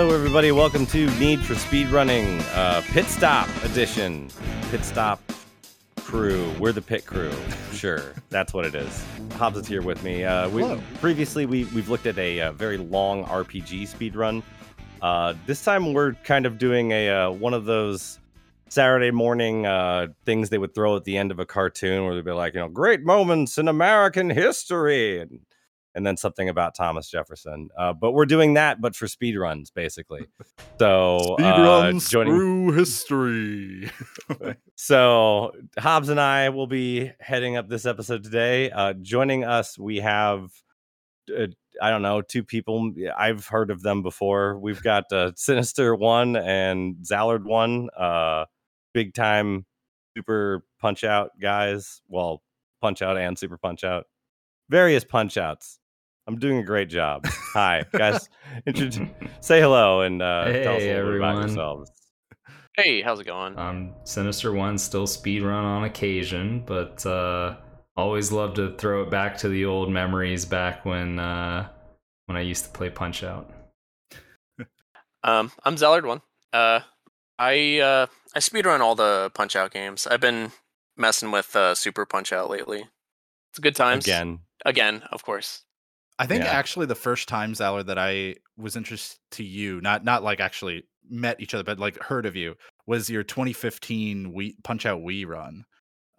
Hello, everybody. Welcome to Need for Speed Running uh, Pit Stop Edition. Pit Stop Crew. We're the pit crew. Sure, that's what it is. Hobbs is here with me. Uh, we, Hello. previously, we, we've looked at a, uh very long RPG speed run. Uh, this time, we're kind of doing a uh, one of those Saturday morning uh, things they would throw at the end of a cartoon, where they'd be like, you know, great moments in American history, and and then something about Thomas Jefferson. Uh, but we're doing that, but for speed runs, basically. So Speed uh, runs joining, through history. so Hobbs and I will be heading up this episode today. Uh, joining us, we have uh, I don't know two people. I've heard of them before. We've got uh, Sinister One and Zallard One, uh, big time super punch out guys. Well, punch out and super punch out, various punch outs. I'm doing a great job. Hi guys, say hello and uh, tell us a Hey, little bit about yourselves. Hey, how's it going? I'm Sinister One still speedrun on occasion, but uh, always love to throw it back to the old memories back when uh, when I used to play Punch Out. Um, I'm Zallard one. Uh, I uh, I speedrun all the Punch Out games. I've been messing with uh, Super Punch Out lately. It's good times. Again, again, of course. I think Yeah. actually the first time Zallard that I was interested to you, not not like actually met each other, but like heard of you, was your 2015 Wii Punch Out Wii run.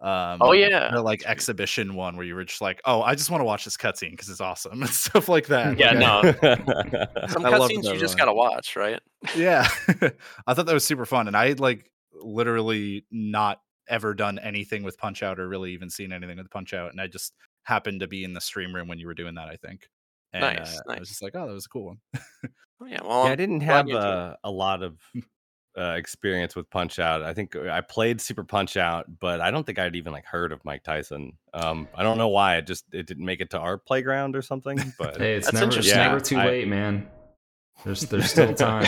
Um, Oh, yeah. like exhibition one where you were just like, oh, I just want to watch this cutscene because it's awesome and stuff like that. Yeah, Like, no. Some cutscenes you just run. gotta watch, right? yeah, I thought that was super fun, and I had like literally not ever done anything with Punch Out or really even seen anything with Punch Out, and I just happened to be in the stream room when you were doing that. I think. And, Nice, uh, I was just like, oh, that was a cool one. Oh, yeah. Well, yeah, I didn't have you enjoyed uh, a lot of uh, experience with Punch Out. I think uh, I played Super Punch Out, but I don't think I'd even like heard of Mike Tyson. Um, I don't know why. It just it didn't make it to our playground or something. But Hey, it's That's never it's interesting. never Yeah, too I- late, man. There's there's still time.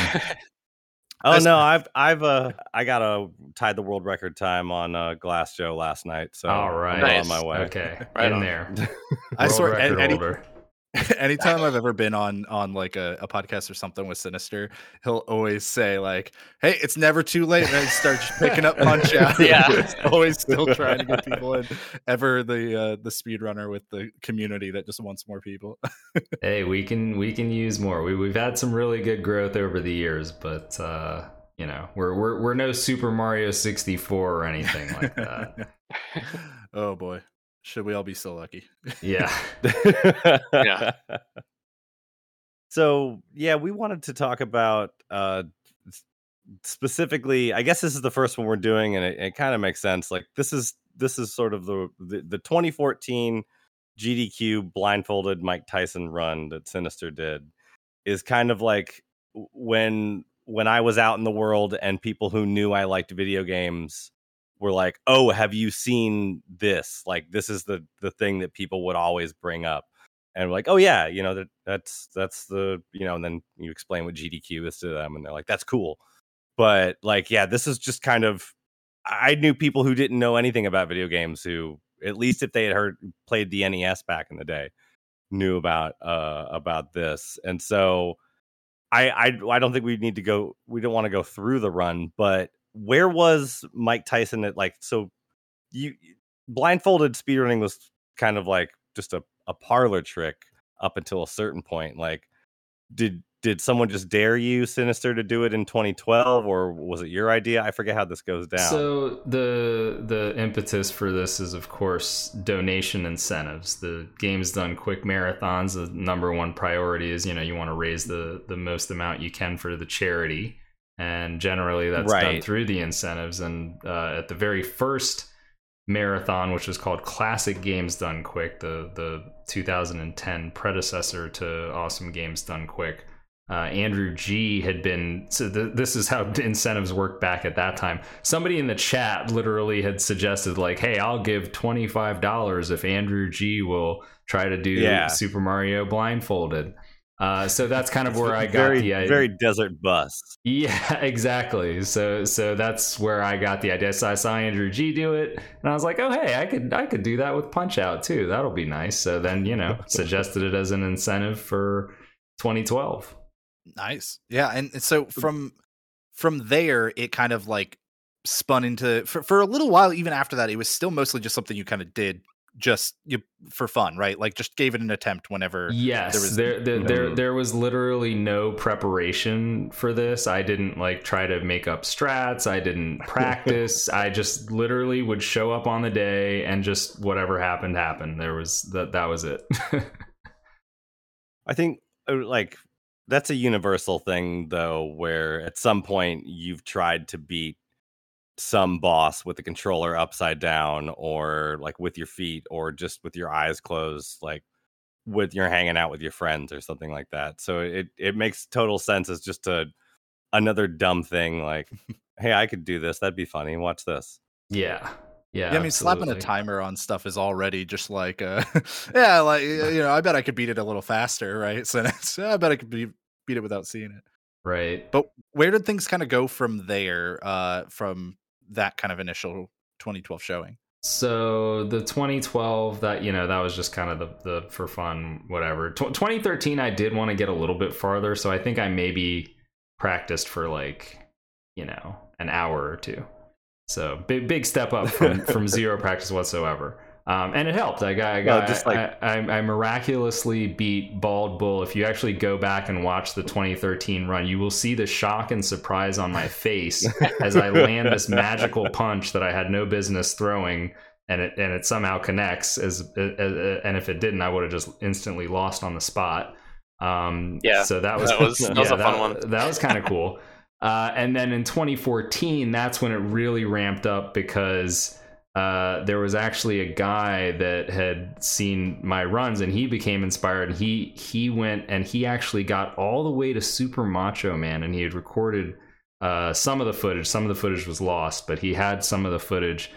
oh That's- no, I've I've uh I got a tied the world record time on uh, Glass Joe last night. So all right, I'm Nice. on my way. Okay, Right in on. there. I World swear, record and- any- holder. anytime I've ever been on on like a, a podcast or something with Sinister, he'll always say like, "Hey, it's never too late," and I start picking up Punch Out. Yeah. Always still trying to get people in. Ever the uh, the speedrunner with the community that just wants more people. Hey, we can we can use more. We we've had some really good growth over the years, but uh, you know, we're we're we're no Super Mario 64 or anything like that. oh boy, should we all be so lucky? yeah. Yeah. So yeah, we wanted to talk about uh specifically. I guess this is the first one we're doing, and it, it kind of makes sense. Like this is this is sort of the, the the 2014 GDQ blindfolded Mike Tyson run that Sinister did is kind of like when when I was out in the world and people who knew I liked video games were like, "Oh, have you seen this? Like this is the the thing that people would always bring up." And like, "Oh yeah, you know that that's that's the, you know, and then you explain what GDQ is to them and they're like, "That's cool." But like, yeah, this is just kind of I knew people who didn't know anything about video games who at least if they had heard played the NES back in the day knew about uh about this. And so I I I don't think we need to go we don't want to go through the run, but where was Mike Tyson at like so you blindfolded speedrunning was kind of like just a, a parlor trick up until a certain point. Like did did someone just dare you sinister to do it in 2012 or was it your idea? I forget how this goes down. So the the impetus for this is of course donation incentives. The games done quick marathons. The number one priority is you know you want to raise the the most amount you can for the charity, and generally that's done through the incentives. And uh, at the very first marathon, which was called Classic Games Done Quick, the the 2010 predecessor to Awesome Games Done Quick. Uh, Andrew G had been so th- this is how incentives worked back at that time. Somebody in the chat literally had suggested like, "Hey, I'll give twenty five dollars if Andrew G will try to do Yeah. Super Mario blindfolded." Uh, so that's kind of where I got very the idea. very desert bus. Yeah, exactly. So so that's where I got the idea. So I saw Andrew G do it, and I was like, oh hey, I could I could do that with Punch Out too. That'll be nice. So then you know suggested it as an incentive for 2012. Nice. Yeah, and and so from from there, it kind of like spun into for for a little while. Even after that, it was still mostly just something you kind of did just you for fun, right? Like just gave it an attempt whenever. Yes, there was there there, there, there was literally no preparation for this. I didn't like try to make up strats. I didn't practice. I just literally would show up on the day and just whatever happened happened. There was that that was it. I think uh, like that's a universal thing though where at some point you've tried to beat some boss with the controller upside down or like with your feet or just with your eyes closed like with you're hanging out with your friends or something like that so it it makes total sense as just a another dumb thing like hey i could do this that'd be funny watch this yeah yeah, yeah, I mean, slapping a timer on stuff is already just like, uh, yeah, like you know, I bet I could beat it a little faster, right? So I bet I could beat beat it without seeing it, right? But where did things kind of go from there? Uh, from that kind of initial 2012 showing? So the 2012 that you know that was just kind of the the for fun whatever. T- 2013 I did want to get a little bit farther, so I think I maybe practiced for like you know an hour or two. So big big step up from from zero practice whatsoever. Um, and it helped. I got, I got, like I, I, I, miraculously beat Bald Bull. If you actually go back and watch the 2013 run, you will see the shock and surprise on my face as I land this magical punch that I had no business throwing, and it and it somehow connects. As, as and if it didn't, I would have just instantly lost on the spot. Um, yeah. So that was that was, that was a fun one. That was kind of cool. Uh, and then in 2014, that's when it really ramped up because uh, there was actually a guy that had seen my runs and he became inspired. He he went and he actually got all the way to Super Macho Man and he had recorded uh, some of the footage. Some of the footage was lost, but he had some of the footage.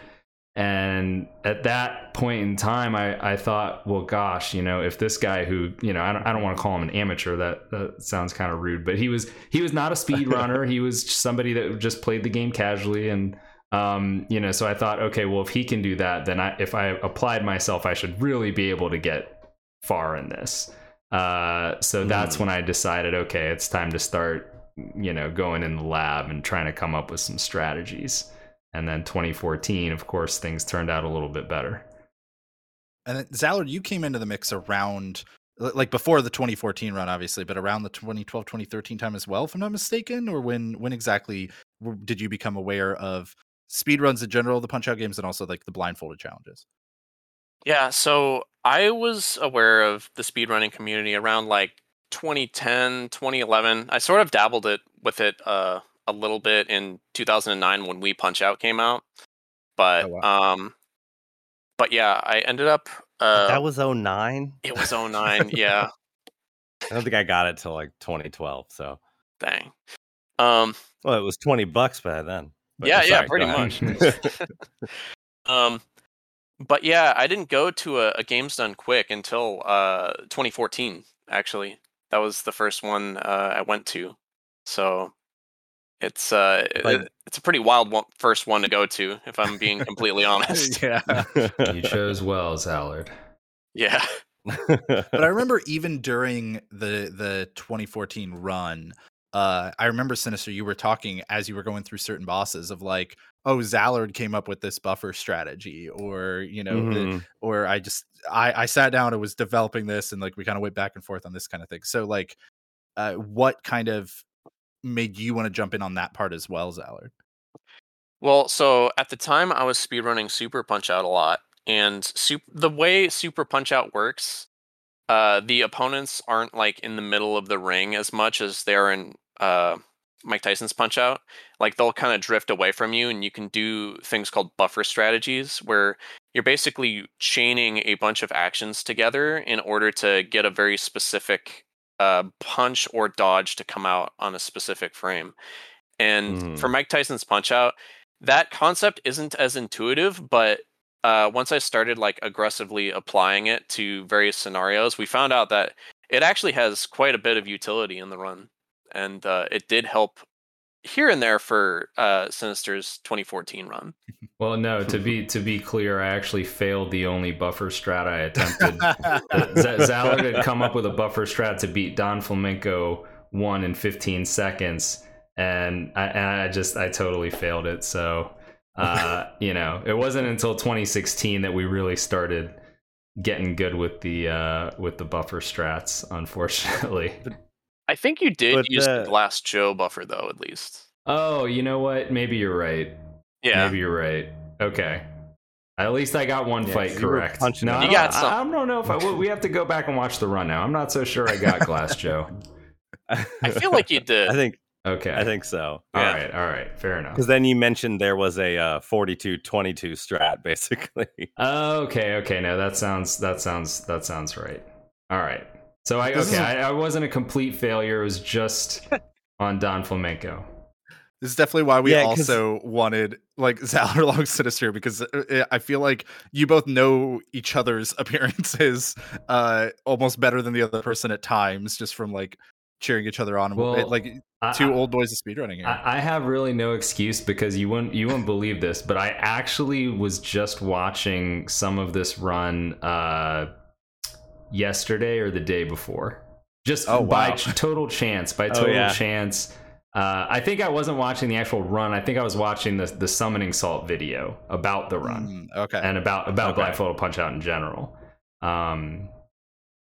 And at that point in time, I, I thought, well, gosh, you know, if this guy who, you know, I don't, I don't want to call him an amateur. That, that sounds kind of rude, but he was he was not a speed runner. he was somebody that just played the game casually and um, you know, so I thought, okay, well, if he can do that, then I, if I applied myself, I should really be able to get far in this. Uh, so mm. that's when I decided, okay, it's time to start, you know, going in the lab and trying to come up with some strategies. And then 2014, of course, things turned out a little bit better. And Zallard, you came into the mix around like before the 2014 run obviously but around the 2012 2013 time as well if i'm not mistaken or when when exactly did you become aware of speed runs in general, the punch out games, and also like the blindfolded challenges. Yeah, so I was aware of the speedrunning community around like 2010, 2011. I sort of dabbled it with it uh, a little bit in 2009 when Wii Punch Out came out. But oh, wow. um but yeah, I ended up uh, That was 09? It was 09, yeah. I don't think I got it till like 2012, so. Dang. Um well, it was 20 bucks by then. But, yeah, sorry, yeah, pretty much. um, but yeah, I didn't go to a, a Games Done Quick until uh 2014. Actually, that was the first one uh, I went to. So it's uh it, it's a pretty wild one, first one to go to, if I'm being completely honest. yeah, you chose well, Zallard. Yeah. but I remember even during the the 2014 run, uh, I remember Sinister, you were talking as you were going through certain bosses of like, oh, Zallard came up with this buffer strategy, or you know, mm-hmm. the, or I just I I sat down and was developing this, and like we kind of went back and forth on this kind of thing. So like, uh, what kind of made you want to jump in on that part as well, Zallard? Well, so at the time I was speedrunning Super Punch Out a lot, and super, the way Super Punch Out works uh, the opponents aren't like in the middle of the ring as much as they're in uh, Mike Tyson's Punch Out. Like they'll kind of drift away from you, and you can do things called buffer strategies, where you're basically chaining a bunch of actions together in order to get a very specific uh, punch or dodge to come out on a specific frame. And mm. for Mike Tyson's Punch Out, that concept isn't as intuitive, but uh, once I started like aggressively applying it to various scenarios, we found out that it actually has quite a bit of utility in the run, and uh, it did help here and there for uh, Sinister's 2014 run. Well, no, to be to be clear, I actually failed the only buffer strat I attempted. Z- Zallard had come up with a buffer strat to beat Don Flamenco one in 15 seconds, and I, and I just I totally failed it. So, uh, you know, it wasn't until 2016 that we really started getting good with the uh, with the buffer strats. Unfortunately. I think you did But use the the- Glass Joe buffer though, at least. Oh, you know what? Maybe you're right. Yeah. Maybe you're right. Okay. At least I got one Yeah, fight 'cause you correct. No, it. I You don't, got I. I don't know if I. We have to go back and watch the run now. I'm not so sure I got Glass Joe. I feel like you did. I think Okay. I think so. All Yeah. right. All right. Fair enough. Because then you mentioned there was a uh, 42-22 strat, basically. Okay. Okay. No, that sounds. That sounds. That sounds right. All right. So I This okay. is- I, I wasn't a complete failure. It was just on Don Flamenco. This is definitely why we Yeah, 'cause- also wanted like Zallard Long Sinister because uh, I feel like you both know each other's appearances uh almost better than the other person at times, just from like cheering each other on. Well, like two I- old boys of speedrunning here. I, I have really no excuse because you wouldn't you wouldn't believe this, but I actually was just watching some of this run uh, yesterday or the day before, just Oh, by wow. total chance. By Oh, total yeah. chance, uh, I think I wasn't watching the actual run. I think I was watching the the summoning salt video about the run Mm, okay, and about about Okay. Black Photo Punch Out in general. Um,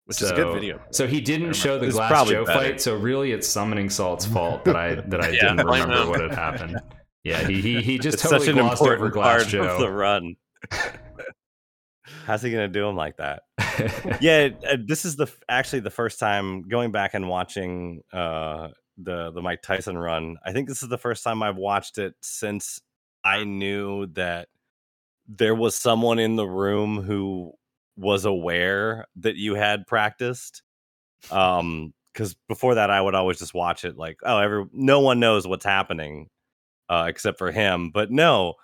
which is a good so- video. so he didn't show the Glass Joe better. fight. So really, it's Summoning Salt's fault that I that I Yeah, didn't remember him. what had happened. Yeah, he he, he just it's totally such an glossed over Glass part Joe. of the run. How's he gonna do him like that? yeah, uh, this is the actually the first time going back and watching uh, the the Mike Tyson run. I think this is the first time I've watched it since I knew that there was someone in the room who was aware that you had practiced. Um, because before that, I would always just watch it like, oh, every no one knows what's happening, uh, except for him. But no,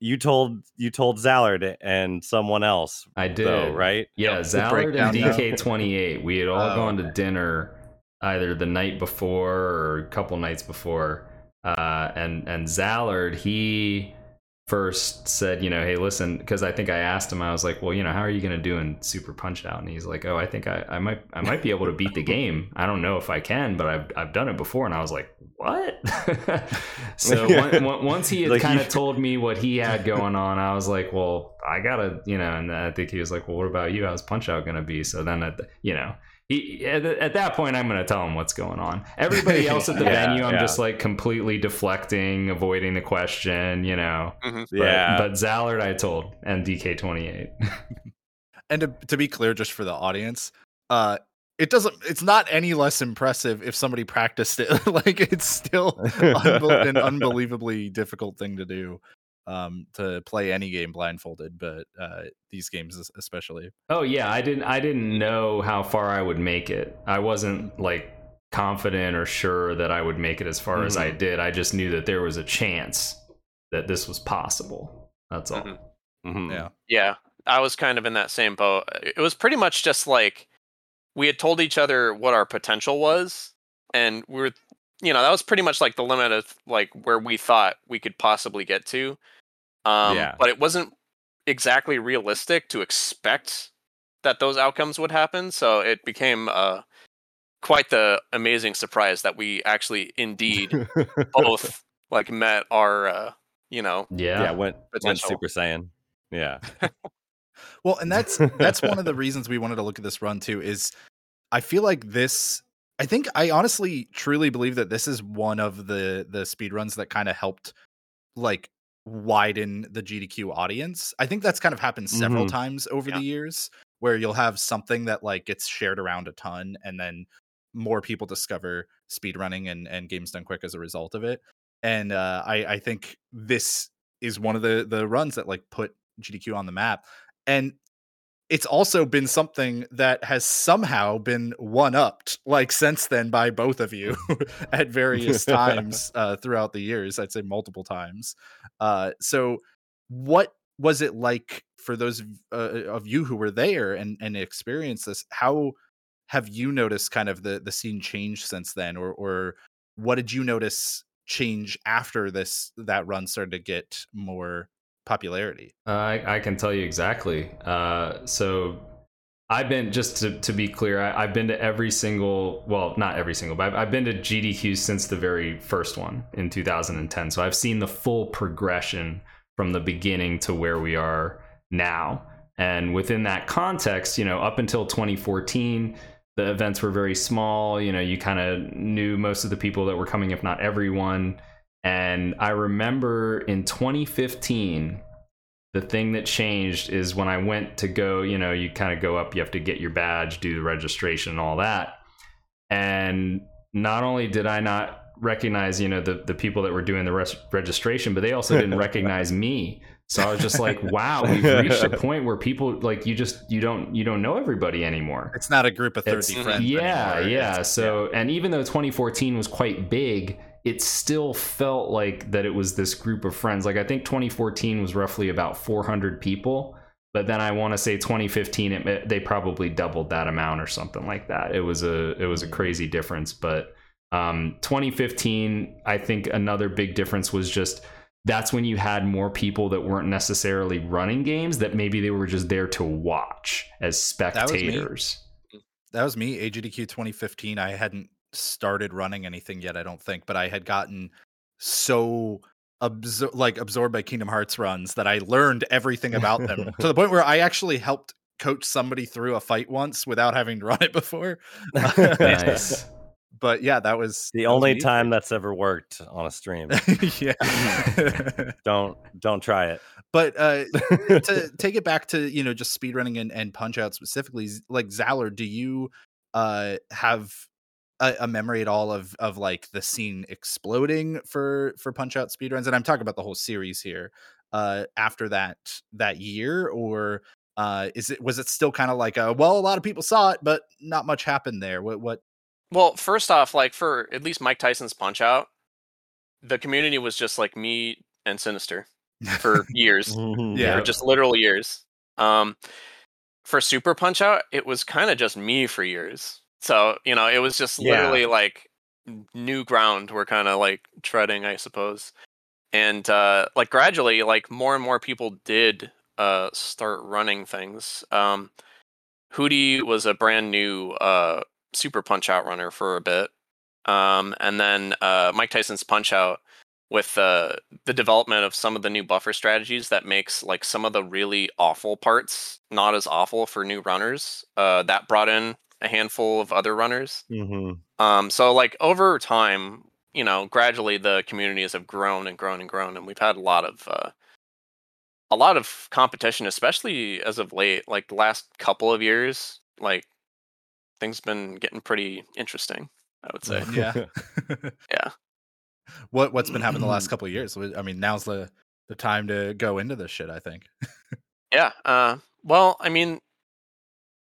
you told you told Zallard and someone else, I did, though, right? Yeah, The Zallard and. DK28. We had all Oh, gone to okay. dinner either the night before or a couple nights before. Uh, and and Zallard, he first said, you know, hey, listen, because I think I asked him, I was like, well, you know, how are you going to do in Super Punch Out? And he's like, oh, I think I, I might I might be able to beat the game. I don't know if I can, but I've I've done it before. And I was like, what? so Yeah. on- on- once he had Like, kind of told me what he had going on, I was like, well, I gotta, you know, and I think he was like, well, what about you? How's Punch Out gonna be? So then, at the, you know, he, at, at that point, I'm gonna tell him what's going on. Everybody else at the Yeah, venue, I'm yeah. just like completely deflecting, avoiding the question, you know. But, yeah, but Zallard, I told, and DK28. And to, to be clear, just for the audience, uh, it doesn't. It's not any less impressive if somebody practiced it. like it's still unbel- an unbelievably difficult thing to do. Um, to play any game blindfolded, but uh, these games especially. Oh yeah, I didn't I didn't know how far I would make it. I wasn't like confident or sure that I would make it as far as I did. I just knew that there was a chance that this was possible. That's all. Mhm. Mhm. Yeah. Yeah, I was kind of in that same boat. It was pretty much just like we had told each other what our potential was, and we were, you know, that was pretty much like the limit of like where we thought we could possibly get to. Um, Yeah. But it wasn't exactly realistic to expect that those outcomes would happen. So it became uh, quite the amazing surprise that we actually indeed both like met our, uh, you know, Yeah. yeah, went went Super Saiyan. Yeah, Well, and that's that's one of the reasons we wanted to look at this run too. Is I feel like this. I think I honestly truly believe that this is one of the the speed runs that kind of helped like widen the GDQ audience. I think that's kind of happened several Mhm. times over Yeah. the years where you'll have something that like gets shared around a ton and then more people discover speedrunning and and games done quick as a result of it. And uh I I think this is one of the the runs that like put GDQ on the map. And it's also been something that has somehow been one upped like since then by both of you at various times uh, throughout the years i'd say multiple times. Uh, so what was it like for those of, uh, of you who were there and and experienced this? How have you noticed kind of the the scene change since then? Or or what did you notice change after this that run started to get more popularity Uh, I, I can tell you exactly. Uh, so I've been just to, to be clear, I, have been to every single well, not every single, but I've, I've, been to GDQ since the very first one in 2010. So I've seen the full progression from the beginning to where we are now. And within that context, you know, up until 2014, the events were very small. You know, you kind of knew most of the people that were coming, if not everyone. And I remember in 2015, the thing that changed is when I went to go, you know, you kind of go up, you have to get your badge, do the registration, and all that. And not only did I not recognize, you know, the, the people that were doing the res- registration, but they also didn't recognize me. So I was just like, wow, we've reached a point where people like you just you don't you don't know everybody anymore. It's not a group of 30 it's, friends. Yeah, anymore. yeah. It's, so yeah. and even though 2014 was quite big, it still felt like that it was this group of friends. Like I think 2014 was roughly about 400 people, but then I want to say 2015 it, they probably doubled that amount or something like that. It was a it was a crazy difference, but um, 2015 I think another big difference was just that's when you had more people that weren't necessarily running games that maybe they were just there to watch as spectators. That was me, that was me AGDQ 2015. I hadn't started running anything yet, I don't think, but I had gotten so absor- like absorbed by Kingdom Hearts runs that I learned everything about them to the point where I actually helped coach somebody through a fight once without having to run it before. nice. but yeah, that was the that only was time that's ever worked on a stream. yeah. don't don't try it. But uh to take it back to, you know, just speedrunning and, and punch out specifically, like Zallard, do you uh have a, a, memory at all of of like the scene exploding for for punch out speedruns and i'm talking about the whole series here uh after that that year or uh is it was it still kind of like a well a lot of people saw it but not much happened there. What what well first off like for at least mike tyson's punch out the community was just like me and sinister for years. Yeah. for just literal years. Um for super punch out it was kind of just me for years so, you know, it was just Yeah. literally like new ground we're kind of like treading, I suppose. And uh like gradually like more and more people did uh start running things. Um Hootie was a brand new uh super punch out runner for a bit. Um and then uh Mike Tyson's punch out with uh, the development of some of the new buffer strategies that makes like some of the really awful parts not as awful for new runners. Uh, that brought in a handful of other runners. hmm Um, so like over time, you know, gradually the communities have grown and grown and grown, and we've had a lot of uh, a lot of competition, especially as of late. Like the last couple of years, like things been getting pretty interesting. I would say. yeah Yeah. what what's been happening the last couple of years i mean now's the the time to go into this shit i think Yeah. Uh, well, I mean,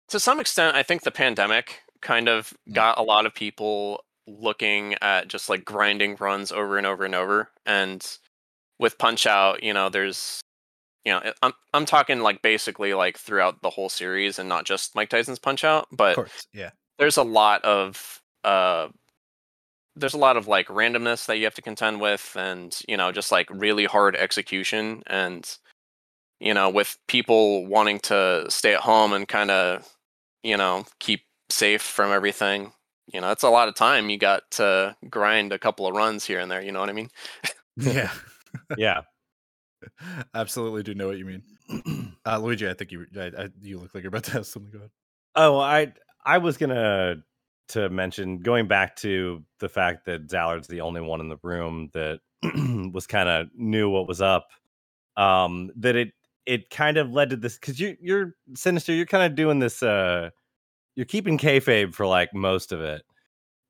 to some extent, I think the pandemic kind of Mm. got a lot of people looking at just like grinding runs over and over and over. And with Punch Out, you know, there's, you know, I'm I'm talking like basically like throughout the whole series and not just Mike Tyson's Punch Out, but course yeah there's a lot of uh there's a lot of like randomness that you have to contend with and you know just like really hard execution and you know with people wanting to stay at home and kind of you know keep safe from everything you know it's a lot of time you got to grind a couple of runs here and there you know what i mean yeah Yeah. absolutely do know what you mean uh luigi i think you I, I, you look like you're about to have something going Oh, I I was gonna to mention going back to the fact that Zallard's the only one in the room that was kind of knew what was up. Um, that it it kind of led to this because you you're sinister. You're kind of doing this. Uh, you're keeping kayfabe for like most of it.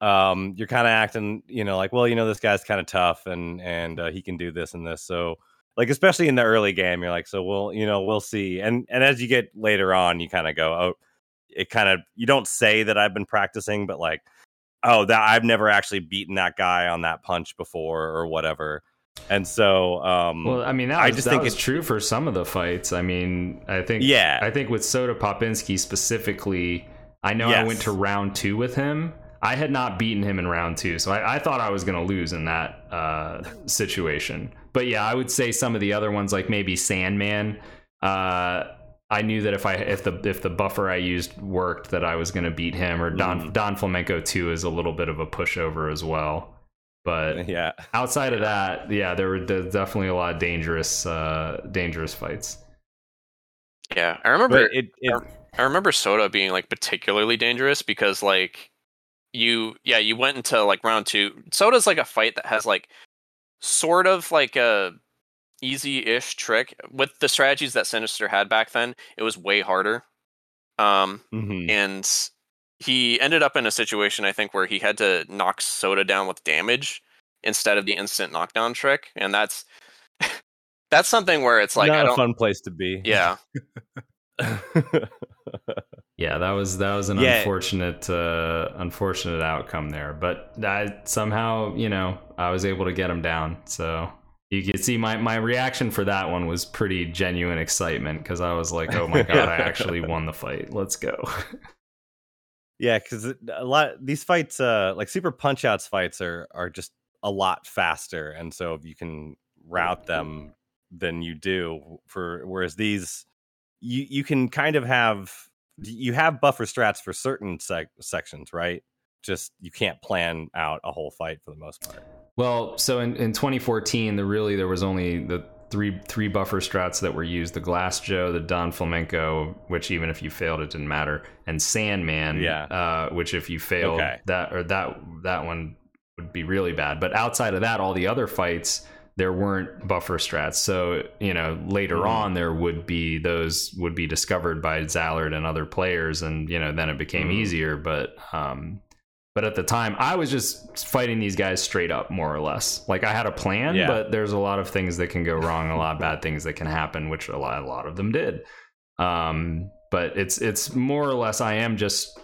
Um, you're kind of acting, you know, like well, you know, this guy's kind of tough and and uh, he can do this and this. So like especially in the early game, you're like, so we'll you know we'll see. And and as you get later on, you kind of go, oh it kind of you don't say that I've been practicing, but like, oh, that I've never actually beaten that guy on that punch before or whatever. And so, um, Well, I mean, that I was, just think it's- true for some of the fights. I mean, I think, Yeah. I think with Soda Popinski specifically, I know I went to round two with him. I had not beaten him in round two, so I, I thought I was going to lose in that uh, situation. But yeah, I would say some of the other ones, like maybe Sandman, uh, I knew that if I if the if the buffer I used worked, that I was going to beat him. Or Don Mhm. Don Flamenco two is a little bit of a pushover as well. But yeah. outside of that, yeah, there were definitely a lot of dangerous uh, dangerous fights. Yeah, I remember. It, it I remember Soda being like particularly dangerous because like you yeah, you went into like round 2. Soda's like a fight that has like sort of like a easy-ish trick with the strategies that Sinister had back then. It was way harder. Um mhm. and he ended up in a situation I think where he had to knock Soda down with damage instead of the instant knockdown trick and that's that's something where it's like not I a don't fun place to be. yeah. Yeah, that was that was an Yeah. unfortunate uh, unfortunate outcome there. But I somehow, you know, I was able to get him down. So you can see my my reaction for that one was pretty genuine excitement because I was like, "Oh my god, I actually won the fight! Let's go!" Yeah, because a lot these fights, uh, like Super Punch Outs fights, are are just a lot faster, and so if you can route them than you do for whereas these, you you can kind of have you have buffer strats for certain sec- sections, right? Just you can't plan out a whole fight for the most part. Well, so in, in 2014, the really there was only the three three buffer strats that were used: the Glass Joe, the Don Flamenco, which even if you failed, it didn't matter, and Sandman, Yeah. uh, which if you failed Okay. that or that that one would be really bad. But outside of that, all the other fights there weren't buffer strats. So you know later Mhm. on there would be those would be discovered by Zallard and other players, and you know then it became Mhm. easier. But um, but at the time, I was just fighting these guys straight up, more or less. Like I had a plan, Yeah. but there's a lot of things that can go wrong, a lot of bad things that can happen, which a lot, a lot of them did. Um, but it's it's more or less I am just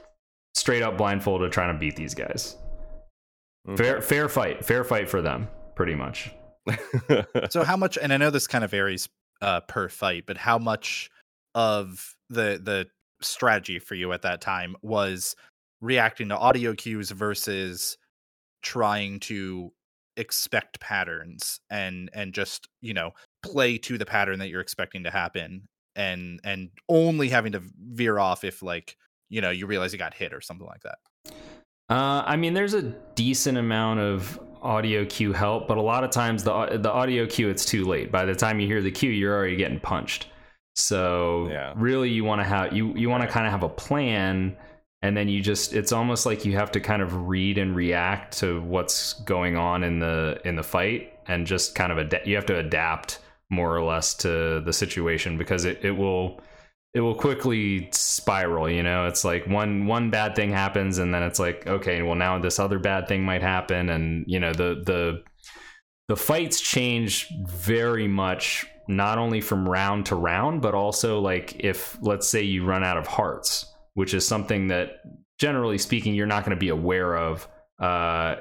straight up blindfolded trying to beat these guys. Fair fair fight, fair fight for them, pretty much. So how much? And I know this kind of varies uh, per fight, but how much of the the strategy for you at that time was reacting to audio cues versus trying to expect patterns and and just you know play to the pattern that you're expecting to happen and and only having to veer off if like you know you realize you got hit or something like that Uh, I mean, there's a decent amount of audio cue help, but a lot of times the the audio cue it's too late. By the time you hear the cue, you're already getting punched. So Yeah. really, you want to have you you want to kind of have a plan, and then you just it's almost like you have to kind of read and react to what's going on in the in the fight, and just kind of ad- you have to adapt more or less to the situation because it, it will it will quickly spiral you know? It's like one one bad thing happens and then it's like okay well now this other bad thing might happen and you know the the the fights change very much not only from round to round but also like if let's say you run out of hearts which is something that generally speaking you're not going to be aware of uh,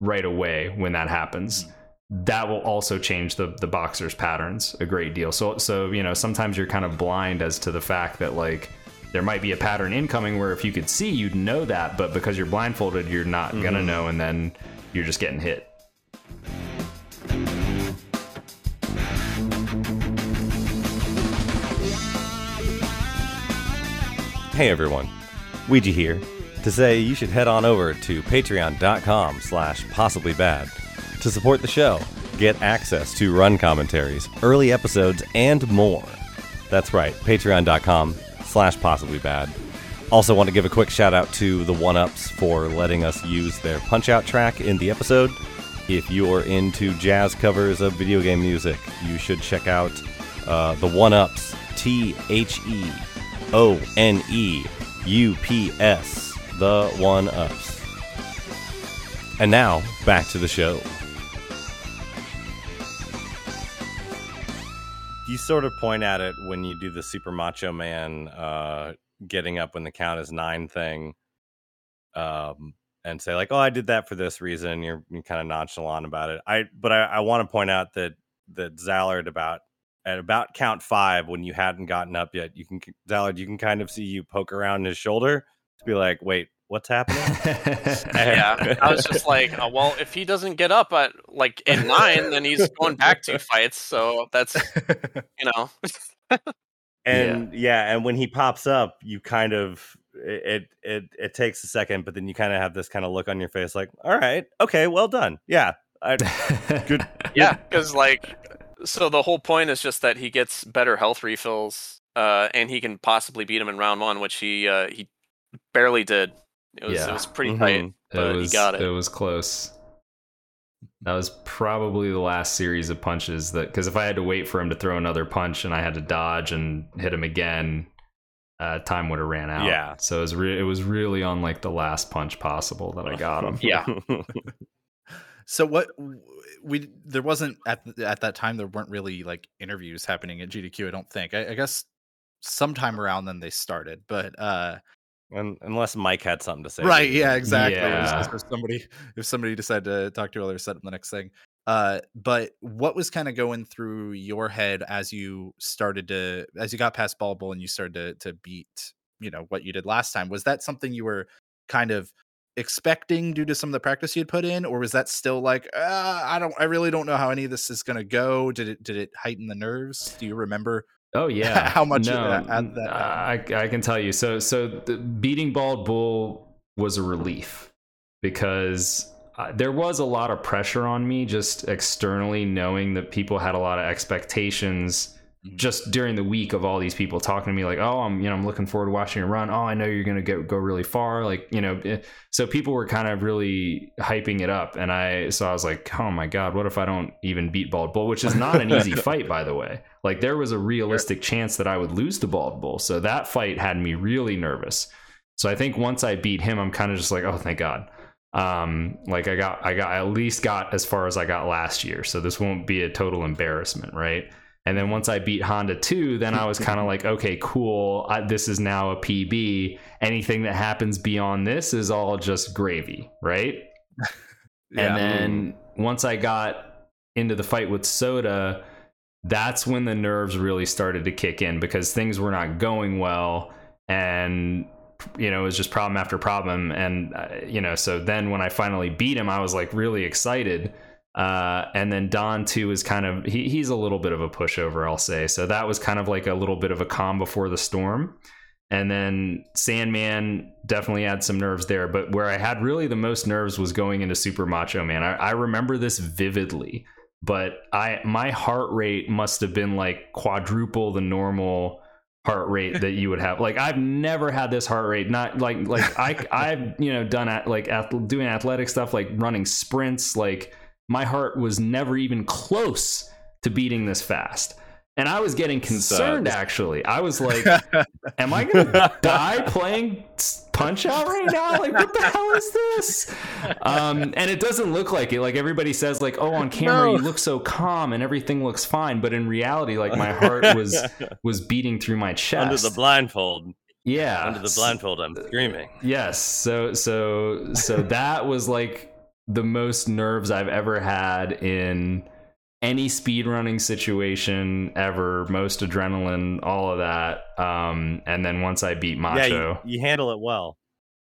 right away when that happens that will also change the the boxer's patterns a great deal. So so you know sometimes you're kind of blind as to the fact that like there might be a pattern incoming where if you could see you'd know that, but because you're blindfolded you're not gonna Mhm. know, and then you're just getting hit. Hey everyone, Ouija here to say you should head on over to patreon.com slash possibly bad to support the show, get access to run commentaries, early episodes, and more. That's right, patreon.com slash possibly bad. Also want to give a quick shout out to the One Ups for letting us use their punch out track in the episode. If you're into jazz covers of video game music, you should check out uh, the One Ups, T H E O N E U P S, the One Ups. And now, back to the show. You sort of point at it when you do the Super Macho Man uh, getting up when the count is nine thing um, and say, like, oh, I did that for this reason. You're, you're kind of nonchalant about it. I, But I, I want to point out that, that Zallard about at about count five when you hadn't gotten up yet you can Zallard, you can kind of see you poke around his shoulder to be like wait what's happening yeah, I was just like, oh, well, if he doesn't get up at like in nine, then he's going back two fights. So that's you know, and yeah. and when he pops up, you kind of it it it takes a second, but then you kind of have this kind of look on your face, like, all right, okay, well done, yeah, I, good, Yeah, because like, so the whole point is just that he gets better health refills, uh, and he can possibly beat him in round one, which he uh, he barely did. It was Yeah. it was pretty Mhm. tight, but it was he got it. it was close. That was probably the last series of punches that because if I had to wait for him to throw another punch and I had to dodge and hit him again, uh, time would have ran out. Yeah. So it was re- it was really on like the last punch possible that I got him. Yeah. So what we there wasn't at at that time there weren't really like interviews happening at GDQ. I don't think. I, I guess sometime around then they started, but uh Un- unless Mike had something to say, right, yeah, exactly. Yeah. just If somebody if somebody decided to talk to you, or set up the next thing. Uh, but what was kind of going through your head as you started to as you got past Bald Bull and you started to to beat you know what you did last time? Was that something you were kind of expecting due to some of the practice you'd put in, or was that still like uh, I don't I really don't know how any of this is going to go? Did it did it heighten the nerves? Do you remember? Oh yeah, How much No, add that I, I can tell you. So so the beating Bald Bull was a relief because uh, there was a lot of pressure on me just externally, knowing that people had a lot of expectations. Mhm. Just during the week of all these people talking to me, like, "Oh, I'm, you know, I'm looking forward to watching you run. Oh, I know you're gonna get go really far." Like, you know, eh, so people were kind of really hyping it up, and I, so I was like, "Oh my god, what if I don't even beat Bald Bull?" Which is not an easy fight, by the way. Like, there was a realistic chance that I would lose to Bald Bull, so that fight had me really nervous. So I think once I beat him, I'm kind of just like, "Oh, thank God." Um, like I got, I got, I at least got as far as I got last year, so this won't be a total embarrassment, right? And then once I beat Honda 2, then I was kind of like, okay, cool. I, this is now a PB. Anything that happens beyond this is all just gravy, right? And then once I got into the fight with Soda, that's when the nerves really started to kick in because things were not going well. And, you know, it was just problem after problem. And, uh, you know, so then when I finally beat him, I was like really excited. Uh, and then Don too is kind of he, he's a little bit of a pushover, I'll say. So that was kind of like a little bit of a calm before the storm. And then Sandman definitely had some nerves there, but where I had really the most nerves was going into Super Macho Man. I, I remember this vividly, but I my heart rate must have been like quadruple the normal heart rate that you would have. Like I've never had this heart rate. Not like like I I've you know done at like doing athletic stuff like running sprints. Like my heart was never even close to beating this fast. And I was getting concerned Sucks. actually. I was like, am I gonna die playing punch out right now like what the hell is this um and it doesn't look like it like everybody says like oh on camera No. you look so calm and everything looks fine but in reality like my heart was was beating through my chest under the blindfold. yeah Under the blindfold, I'm screaming. yes so so so that was like the most nerves i've ever had in any speedrunning situation ever most adrenaline all of that um and then once i beat macho Yeah, you, you handle it well.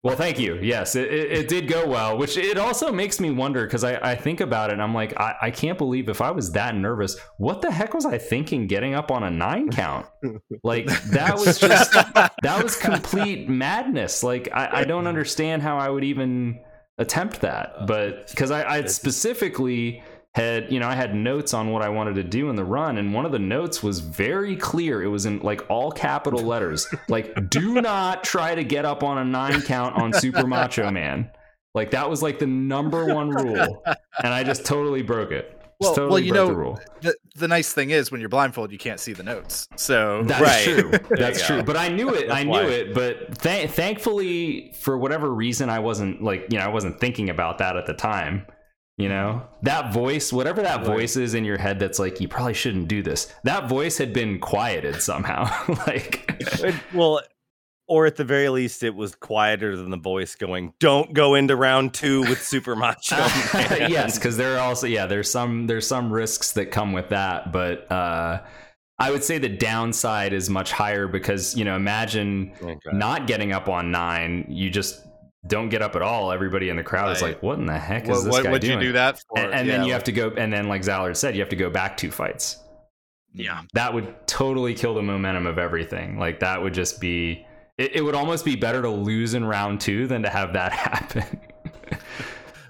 well, thank you. Yes, it, it, it did go well, which it also makes me wonder because I, I think about it and I'm like, I, I can't believe if I was that nervous, what the heck was I thinking getting up on a nine count? Like, that was just, that was complete madness. Like, I, I don't understand how I would even attempt that. Uh, but because I, I specifically had, you know, I had notes on what I wanted to do in the run, and one of the notes was very clear. It was in like all capital letters. Like, do not try to get up on a nine count on Super Macho Man. Like that was like the number one rule, and I just totally broke it. Well- well, you broke know, the rule. The, the nice thing is when you're blindfolded, you can't see the notes. So That's Right. true. That's true. go. But I knew it. I knew why. it. But th- thankfully, for whatever reason, I wasn't like you know I wasn't thinking about that at the time. You know that voice, whatever that Right. voice is in your head, that's like you probably shouldn't do this. That voice had been quieted somehow. like It- well, or at the very least, it was quieter than the voice going, "Don't go into round two with Super Macho." Man." yes, because there are also yeah, there's some there's some risks that come with that, but uh, I would say the downside is much higher because you know imagine Okay. not getting up on nine, you just don't get up at all. Everybody in the crowd is like, "What in the heck is what, this what guy would doing?" you do that for? and, and then you like- have to go, and then like Zallard said, you have to go back two fights. Yeah. That would totally kill the momentum of everything. Like that would just be it, it would almost be better to lose in round two than to have that happen.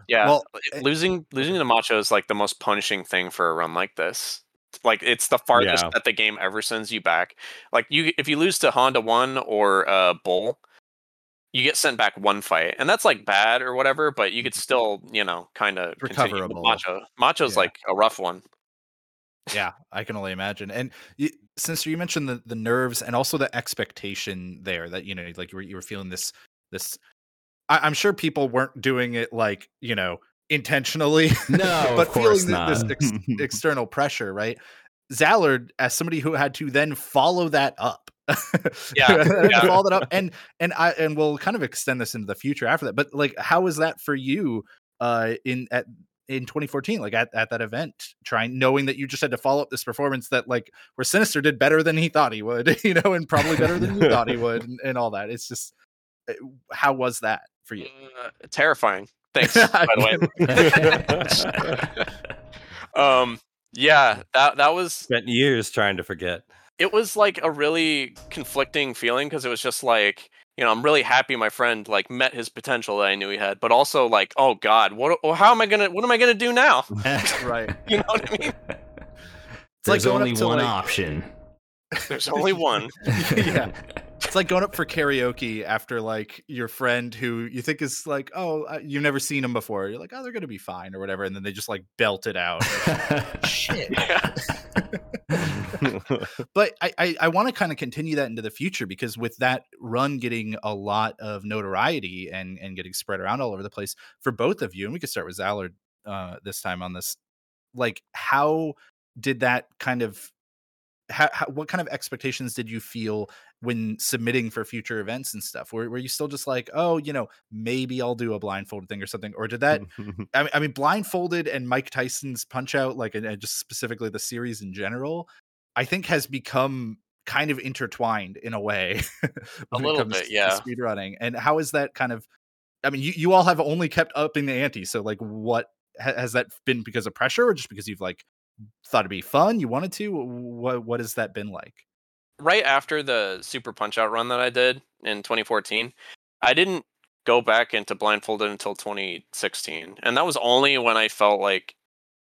Yeah, Well, like, eh losing losing to Macho is like the most punishing thing for a run like this. Like it's the farthest Yeah. that the game ever sends you back. Like you, if you lose to Honda One or uh, Bull, you get sent back one fight, and that's like bad or whatever. But you could still, you know, kind of Recoverable. Macho, Macho's Yeah. like a rough one. yeah i can only imagine and you, since you mentioned the, the nerves and also the expectation there that you know like you were, you were feeling this this I, i'm sure people weren't doing it like you know intentionally No, but feeling th- this ex- external pressure right zallard as somebody who had to then follow that up Yeah, yeah. follow that up and and i and we'll kind of extend this into the future after that but like how was that for you uh in at in 2014 like at, at that event trying knowing that you just had to follow up this performance that like where sinister did better than he thought he would you know and probably better than you thought he would and, and all that it's just uh, how was that for you Uh, terrifying. Thanks, by the way. um, yeah, that that was Spent years trying to forget. it was like a really conflicting feeling because it was just like you know i'm really happy my friend like met his potential that i knew he had but also like oh god what well, how am i gonna what am i gonna do now? Right. You know what i mean? It's like There's going up only one like- option. there's only one. Yeah it's like going up for karaoke after like your friend who you think is like oh uh, you've never seen him before. You're like oh they're gonna be fine or whatever and then they just like belt it out. Shit. But I I, I want to kind of continue that into the future because with that run getting a lot of notoriety and and getting spread around all over the place for both of you, and we could start with Zallard uh, this time on this. Like, how did that kind of how, how, what kind of expectations did you feel when submitting for future events and stuff? Were, were you still just like, oh, you know, maybe I'll do a blindfolded thing or something, or did that I mean, I mean, blindfolded and Mike Tyson's Punch Out, like, and, and just specifically the series in general, I think has become kind of intertwined in a way. when it little comes bit, to yeah. Speed running, and how is that kind of? I mean, you, you all have only kept upping the ante. So, like, what has that been because of pressure, or just because you've like thought it'd be fun, you wanted to? What what has that been like? Right after the super punch out run that i did in 2014 i didn't go back into blindfolded until 2016 and that was only when i felt like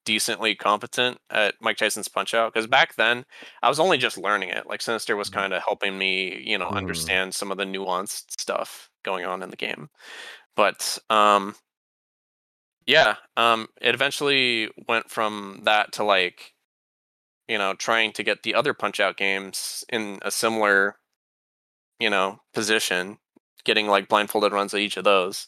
decently competent at mike tyson's punch out because back then i was only just learning it like sinister was Mhm. kind of helping me you know Mhm. understand some of the nuanced stuff going on in the game but um yeah um it eventually went from that to like you know trying to get the other punch out games in a similar you know position getting like blindfolded runs at each of those.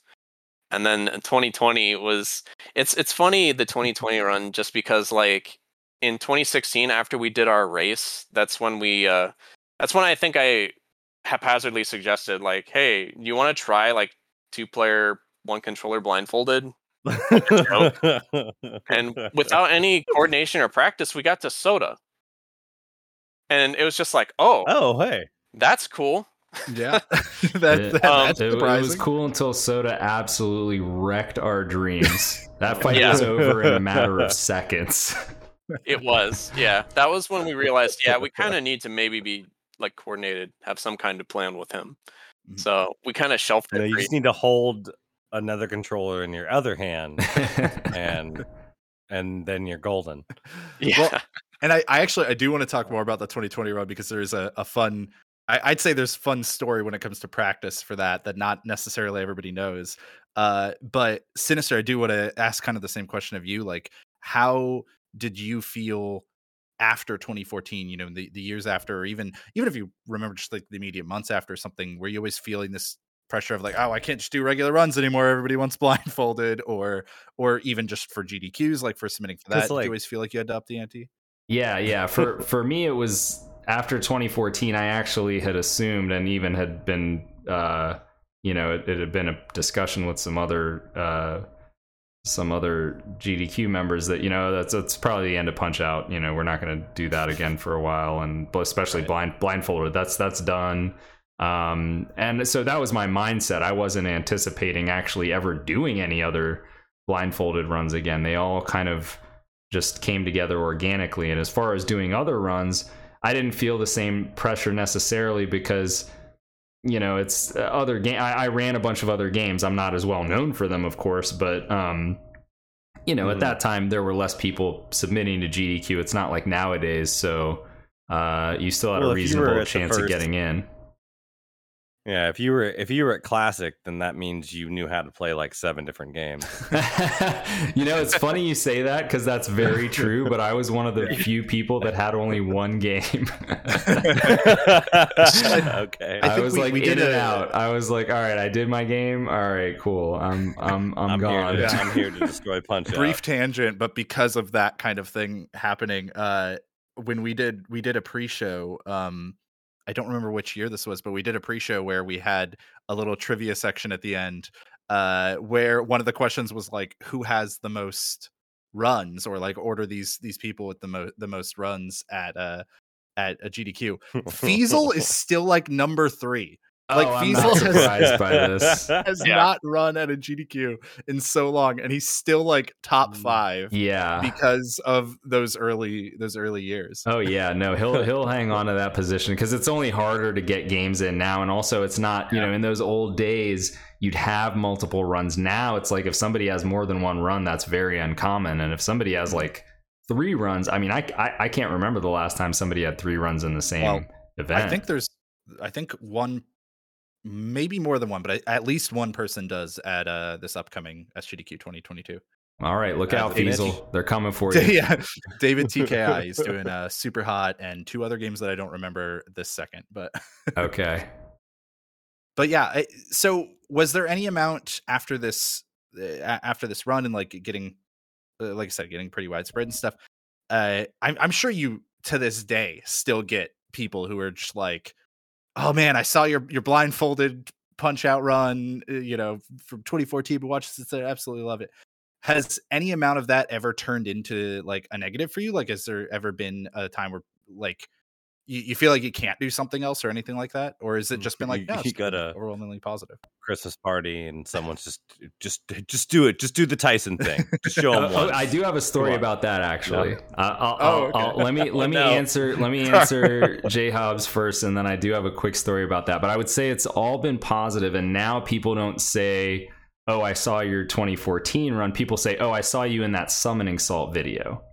And then 2020 was it's it's funny the 2020 run just because like in 2016 after we did our race that's when we uh that's when i think i haphazardly suggested like hey you want to try like two player one controller blindfolded and without any coordination or practice we got to soda and it was just like oh oh hey, that's cool Yeah, that, It- that- Um, that's it, it was cool until Soda absolutely wrecked our dreams. That fight Yeah. was over in a matter of seconds. It was, yeah. That was when we realized, yeah, we kind of need to maybe be like coordinated, have some kind of plan with him. Mhm. So we kind of shelved you, know, it. you just need to hold another controller in your other hand, and and then you're golden. yeah, well, And I, I actually I do want to talk more about the 2020 run because there is a, a fun I, I'd say there's fun story when it comes to practice for that that not necessarily everybody knows. Uh, but Sinister, I do want to ask kind of the same question of you. Like, how did you feel after 2014? You know, the, the years after, or even even if you remember just like the immediate months after something, were you always feeling this pressure of like, oh, I can't just do regular runs anymore. Everybody wants blindfolded, or or even just for GDQs, like for submitting for that. like- you always feel like you had to up the ante? Yeah, yeah. For for me, it was after 2014. I actually had assumed, and even had been, uh, you know, it, it had been a discussion with some other uh, some other GDQ members that you know that's that's probably the end of Punch Out. You know, we're not going to do that again for a while, and especially Right. blind blindfolded. That's that's done. Um, and so that was my mindset. I wasn't anticipating actually ever doing any other blindfolded runs again. They all kind of just came together organically. And as far as doing other runs, I didn't feel the same pressure necessarily because you know it's uh, other game. I, I, ran a bunch of other games. I'm not as well known for them, of course, but um, you know, mm-hmm. at that time there were less people submitting to GDQ. It's not like nowadays, so uh, you still had well, a reasonable chance first, of getting in. Yeah, if you were if you were at classic, then that means you knew how to play like seven different games. you know, it's funny you say that because that's very true. But I was one of the few people that had only one game. okay, I, I was we, like we in and a, out. I was like, all right, I did my game. All right, cool. I'm I'm I'm, I'm gone. Here to, I'm here to destroy punch. Brief out. tangent, but because of that kind of thing happening, uh, when we did we did a pre-show, um I don't remember which year this was, but we did a pre-show where we had a little trivia section at the end, uh, where one of the questions was like, "Who has the most runs?" or like, "Order these these people with the most the most runs at uh at a GDQ." Feasel is still like number three. Like oh, Feasel has, by this. has yeah. not run at a GDQ in so long, and he's still like top mm, five. Yeah, because of those early those early years. Oh yeah, no, he'll he'll hang on to that position because it's only harder to get games in now, and also it's not you yeah. know in those old days you'd have multiple runs. Now it's like if somebody has more than one run, that's very uncommon, and if somebody has like three runs, I mean, I I, I can't remember the last time somebody had three runs in the same well, event. I think there's I think one maybe more than one, but at least one person does at uh, this upcoming SGDQ 2022. All right, look uh, out, Feasel. They're coming for you. yeah, David TKI is doing uh, super hot and two other games that I don't remember this second, but okay. But yeah, so was there any amount after this uh, after this run and like getting, uh, like I said, getting pretty widespread and stuff? Uh, I'm, I'm sure you to this day still get people who are just like, oh man, I saw your your blindfolded punch out run, uh, you know, from 2014, but watch this, I absolutely love it. Has any amount of that ever turned into like a negative for you? Like, has there ever been a time where like you, you feel like you can't do something else or anything like that, or is it mm, just been like no, you got a overwhelmingly positive Christmas party and someone's just just just do it, just do the Tyson thing, just show them. oh, I do have a story about that actually. Yeah. Uh, I'll, oh, okay. I'll, let me let me no. answer let me answer J Hobbs first, and then I do have a quick story about that. But I would say it's all been positive, and now people don't say. Oh, I saw your 2014 run. People say, "Oh, I saw you in that summoning salt video."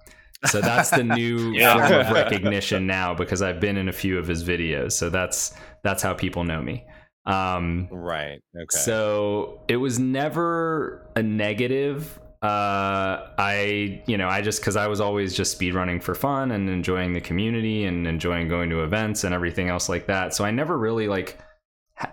So that's the new yeah. form of recognition now because I've been in a few of his videos. So that's that's how people know me. Um, right. Okay. So it was never a negative. Uh, I you know I just because I was always just speedrunning for fun and enjoying the community and enjoying going to events and everything else like that. So I never really like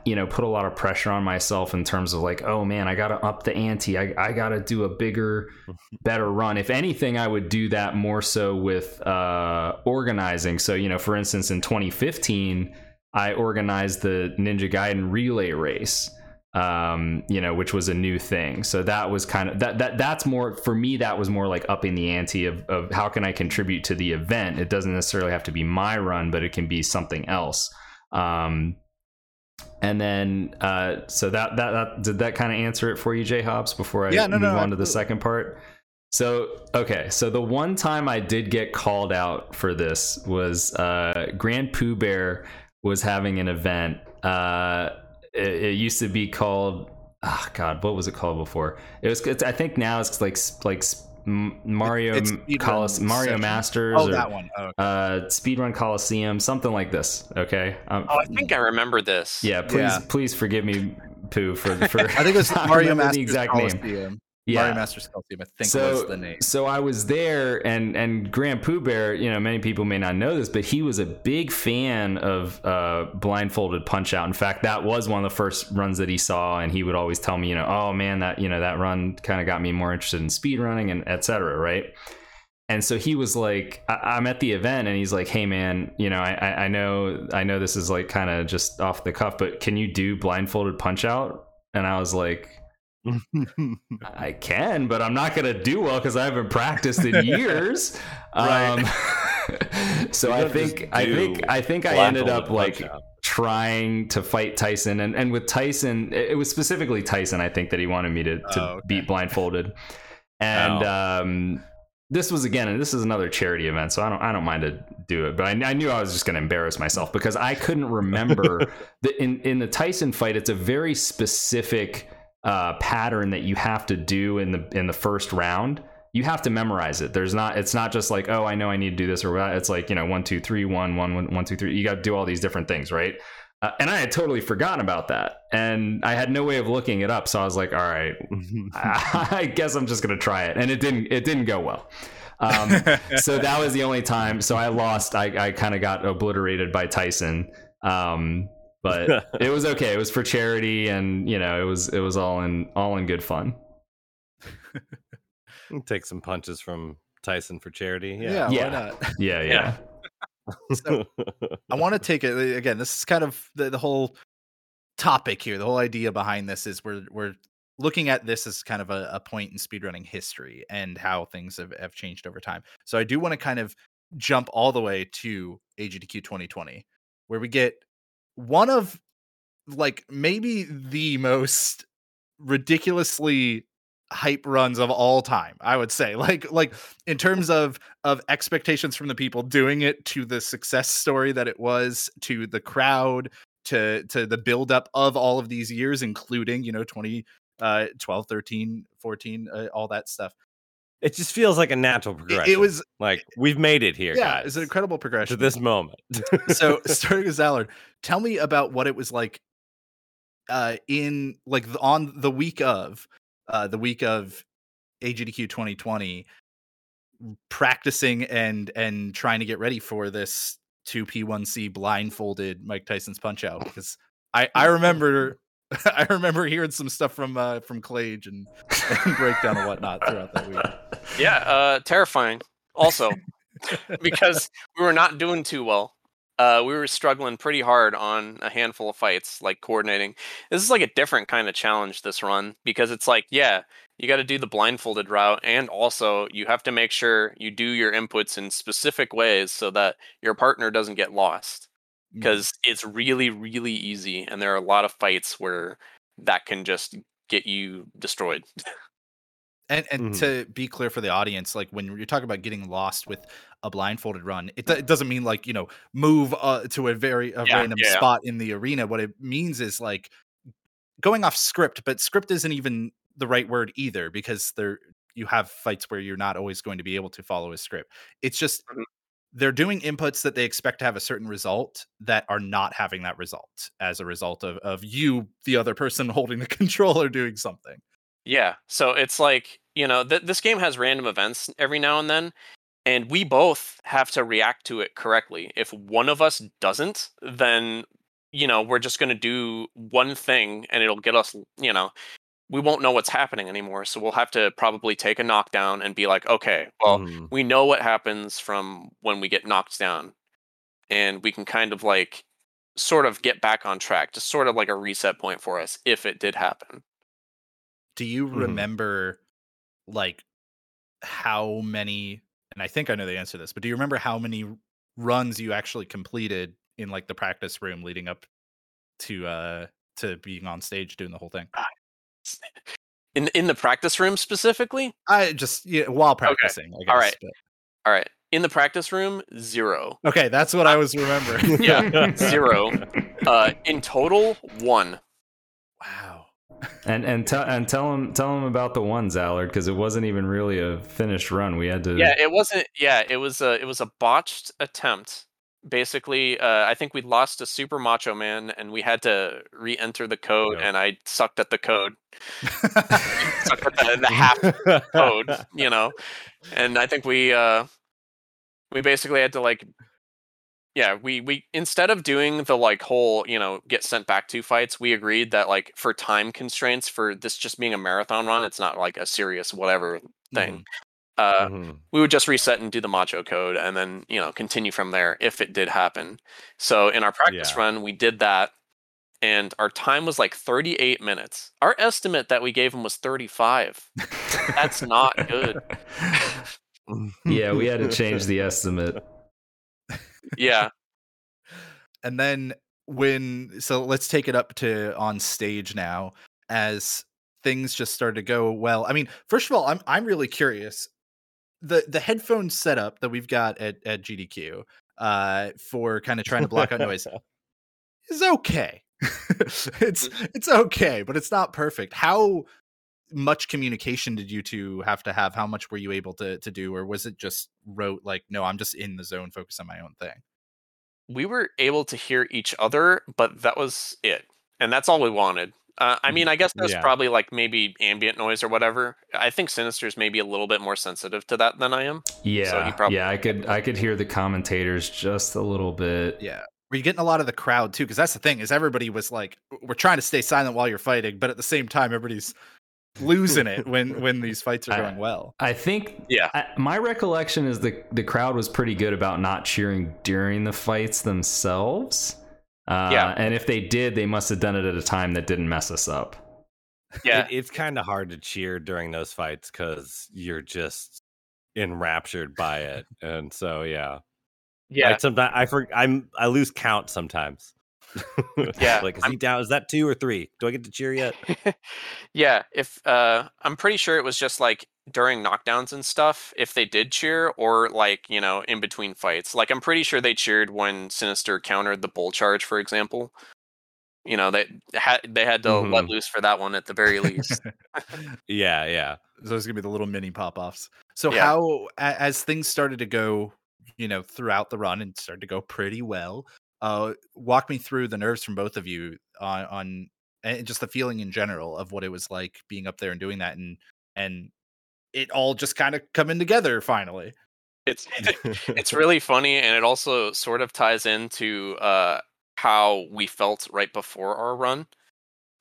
you know put a lot of pressure on myself in terms of like oh man i gotta up the ante. I, I gotta do a bigger better run. If anything i would do that more so with uh, organizing. So you know for instance in 2015 i organized the ninja gaiden relay race um, you know which was a new thing. So that was kind of that, that that's more for me that was more like upping the ante of, of how can i contribute to the event. It doesn't necessarily have to be my run but it can be something else. Um, and then, uh, so that, that, that did that kind of answer it for you, J Hobbs, before I yeah, no, move no, on to the second part? So, okay. So the one time I did get called out for this was, uh, Grand Pooh Bear was having an event. Uh, it, it used to be called, oh God, what was it called before? It was, I think now it's like, like Mario Colis- Mario section. Masters. Oh, or, that one. Oh, okay. uh, Speedrun Coliseum, something like this. Okay. Um, oh, I think I remember this. Yeah. Please, yeah. please forgive me, Pooh, for for. I think it was Mario Masters the exact Coliseum. name yeah. Mario Masters Coliseum, I think so, was the name. So I was there, and and Grand Pooh Bear, you know, many people may not know this, but he was a big fan of uh, blindfolded Punch Out. In fact, that was one of the first runs that he saw, and he would always tell me, you know, oh man, that you know that run kind of got me more interested in speed running and etc. Right. And so he was like, I- am at the event, and he's like, "Hey, man, you know, I, I know, I know this is like kind of just off the cuff, but can you do blindfolded punch out?" And I was like, I can, but I'm not going to do well because I haven't practiced in years. um, so I think I think I think I ended up like trying to fight Tyson, and and with Tyson, it was specifically Tyson. I think that he wanted me to to oh, okay. beat blindfolded, and oh. um, this was again, and this is another charity event, so I don't I don't mind to do it. But I, I knew I was just going to embarrass myself because I couldn't remember the in in the Tyson fight. It's a very specific uh, pattern that you have to do in the in the first round. You have to memorize it. There's not. It's not just like oh I know I need to do this or that. It's like you know one two three one one one one two three. You got to do all these different things, right? Uh, and I had totally forgotten about that, and I had no way of looking it up. So I was like, "All right, I, I guess I'm just gonna try it." And it didn't. It didn't go well. Um, so that was the only time. So I lost. I, I kind of got obliterated by Tyson. Um, but it was okay. It was for charity, and you know, it was it was all in all in good fun. Take some punches from Tyson for charity. Yeah, yeah, Yeah. why not? Yeah, yeah. So, I want to take it again. This is kind of the, the whole topic here. The whole idea behind this is we're we're looking at this as kind of a, a point in speedrunning history and how things have, have changed over time. So I do want to kind of jump all the way to AGDQ 2020, where we get one of like maybe the most ridiculously hype runs of all time i would say. Like like in terms of of expectations from the people doing it to the success story that it was to the crowd to to the build up of all of these years including you know 20 uh 12 13 14 uh, all that stuff it just feels like a natural progression. it was like we've made it here, yeah guys, it's an incredible progression to this moment. so starting with Zallard, tell me about what it was like uh in like the- on the week of uh the week of AGDQ 2020 practicing and and trying to get ready for this 2P1C blindfolded Mike Tyson's punch out because I I remember I remember hearing some stuff from uh from Clage and, and breakdown and whatnot throughout that week. Yeah, uh, terrifying. Also, because we were not doing too well. Uh, we were struggling pretty hard on a handful of fights, like coordinating. This is like a different kind of challenge this run because it's like, yeah, you got to do the blindfolded route, and also you have to make sure you do your inputs in specific ways so that your partner doesn't get lost. Mm. Because it's really, really easy, and there are a lot of fights where that can just get you destroyed. And and Mhm. to be clear for the audience, like when you're talking about getting lost with a blindfolded run, it, do- it doesn't mean like you know move uh, to a very a Yeah, random yeah, spot in the arena. What it means is like going off script, but script isn't even the right word either because there you have fights where you're not always going to be able to follow a script. It's just Mhm. They're doing inputs that they expect to have a certain result that are not having that result as a result of of you, the other person holding the controller, doing something. Yeah. So it's like, you know, th- this game has random events every now and then, and we both have to react to it correctly. If one of us doesn't, then, you know, we're just going to do one thing and it'll get us, you know, we won't know what's happening anymore. So we'll have to probably take a knockdown and be like, okay, well, Mhm. we know what happens from when we get knocked down. And we can kind of like sort of get back on track, just sort of like a reset point for us if it did happen. do you Mhm. remember like how many and i think i know the answer to this but do you remember how many runs you actually completed in like the practice room leading up to uh to being on stage doing the whole thing In in the practice room specifically, i just yeah while practicing I guess, All right. but- All right. In the practice room, zero. okay that's what i was remembering Yeah, zero. Uh, in total, one. wow and and tell and tell him tell him about the ones, Allard, because it wasn't even really a finished run. We had to. Yeah, it wasn't. Yeah, it was a it was a botched attempt. Basically, uh, I think we lost to Super Macho Man, and we had to re-enter the code, Yeah. and I sucked at the code, sucked at the, the half code, you know. And I think we uh, we basically had to like yeah we we instead of doing the like whole you know get sent back to fights we agreed that like for time constraints for this just being a marathon run it's not like a serious whatever thing uh Mhm. we would just reset and do the macho code and then you know continue from there if it did happen so in our practice Yeah. run we did that and our time was like 38 minutes our estimate that we gave him was 35 that's not good yeah, we had to change the estimate. yeah and then when so let's take it up to on stage now as things just started to go well i mean first of all i'm i'm really curious the the headphone setup that we've got at at GDQ uh for kind of trying to block out noise is okay. it's it's okay, but it's not perfect. How much communication did you two have to have? How much were you able to to do, or was it just wrote like, no, I'm just in the zone, focus on my own thing? We were able to hear each other, but that was it, and that's all we wanted. Uh, I mean, I guess that's Yeah. probably like maybe ambient noise or whatever. I think Sinister's maybe a little bit more sensitive to that than I am. Yeah, probably- yeah, I could I could hear the commentators just a little bit. Yeah. Were you getting a lot of the crowd too? Because that's the thing is everybody was like, we're trying to stay silent while you're fighting, but at the same time, everybody's losing it when when these fights are I- going well. I think Yeah. I, my recollection is the the crowd was pretty good about not cheering during the fights themselves. Uh, Yeah. and if they did, they must have done it at a time that didn't mess us up. Yeah, It, it's kind of hard to cheer during those fights because you're just enraptured by it, and so yeah, yeah. Like sometimes I for I'm I lose count sometimes. Yeah, like is I'm- he down? Is that two or three? Do I get to cheer yet? yeah, if uh I'm pretty sure it was just like during knockdowns and stuff if they did cheer or like, you know, in between fights. Like I'm pretty sure they cheered when Sinister countered the bull charge for example. You know, they had they had to let Mhm. loose for that one at the very least. Yeah, yeah. So it's gonna be the little mini pop offs. So Yeah. how as things started to go, you know, throughout the run and started to go pretty well. Uh, walk me through the nerves from both of you on on and just the feeling in general of what it was like being up there and doing that and and it all just kind of coming together finally. it's it's really funny and it also sort of ties into uh how we felt right before our run.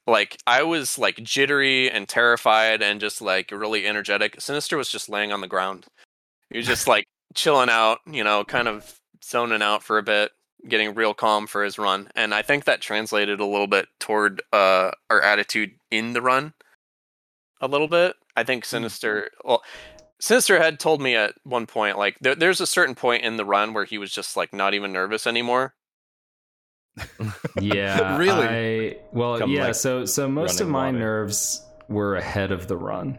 Like i was like jittery and terrified and just like really energetic. Sinister was just laying on the ground. He was just like chilling out you know kind of zoning out for a bit getting real calm for his run and i think that translated a little bit toward uh our attitude in the run a little bit i think sinister well Sinister had told me at one point, like there, there's a certain point in the run where he was just like not even nervous anymore. Yeah, Really? I, well, Come, yeah. like, so so most of my water. nerves were ahead of the run.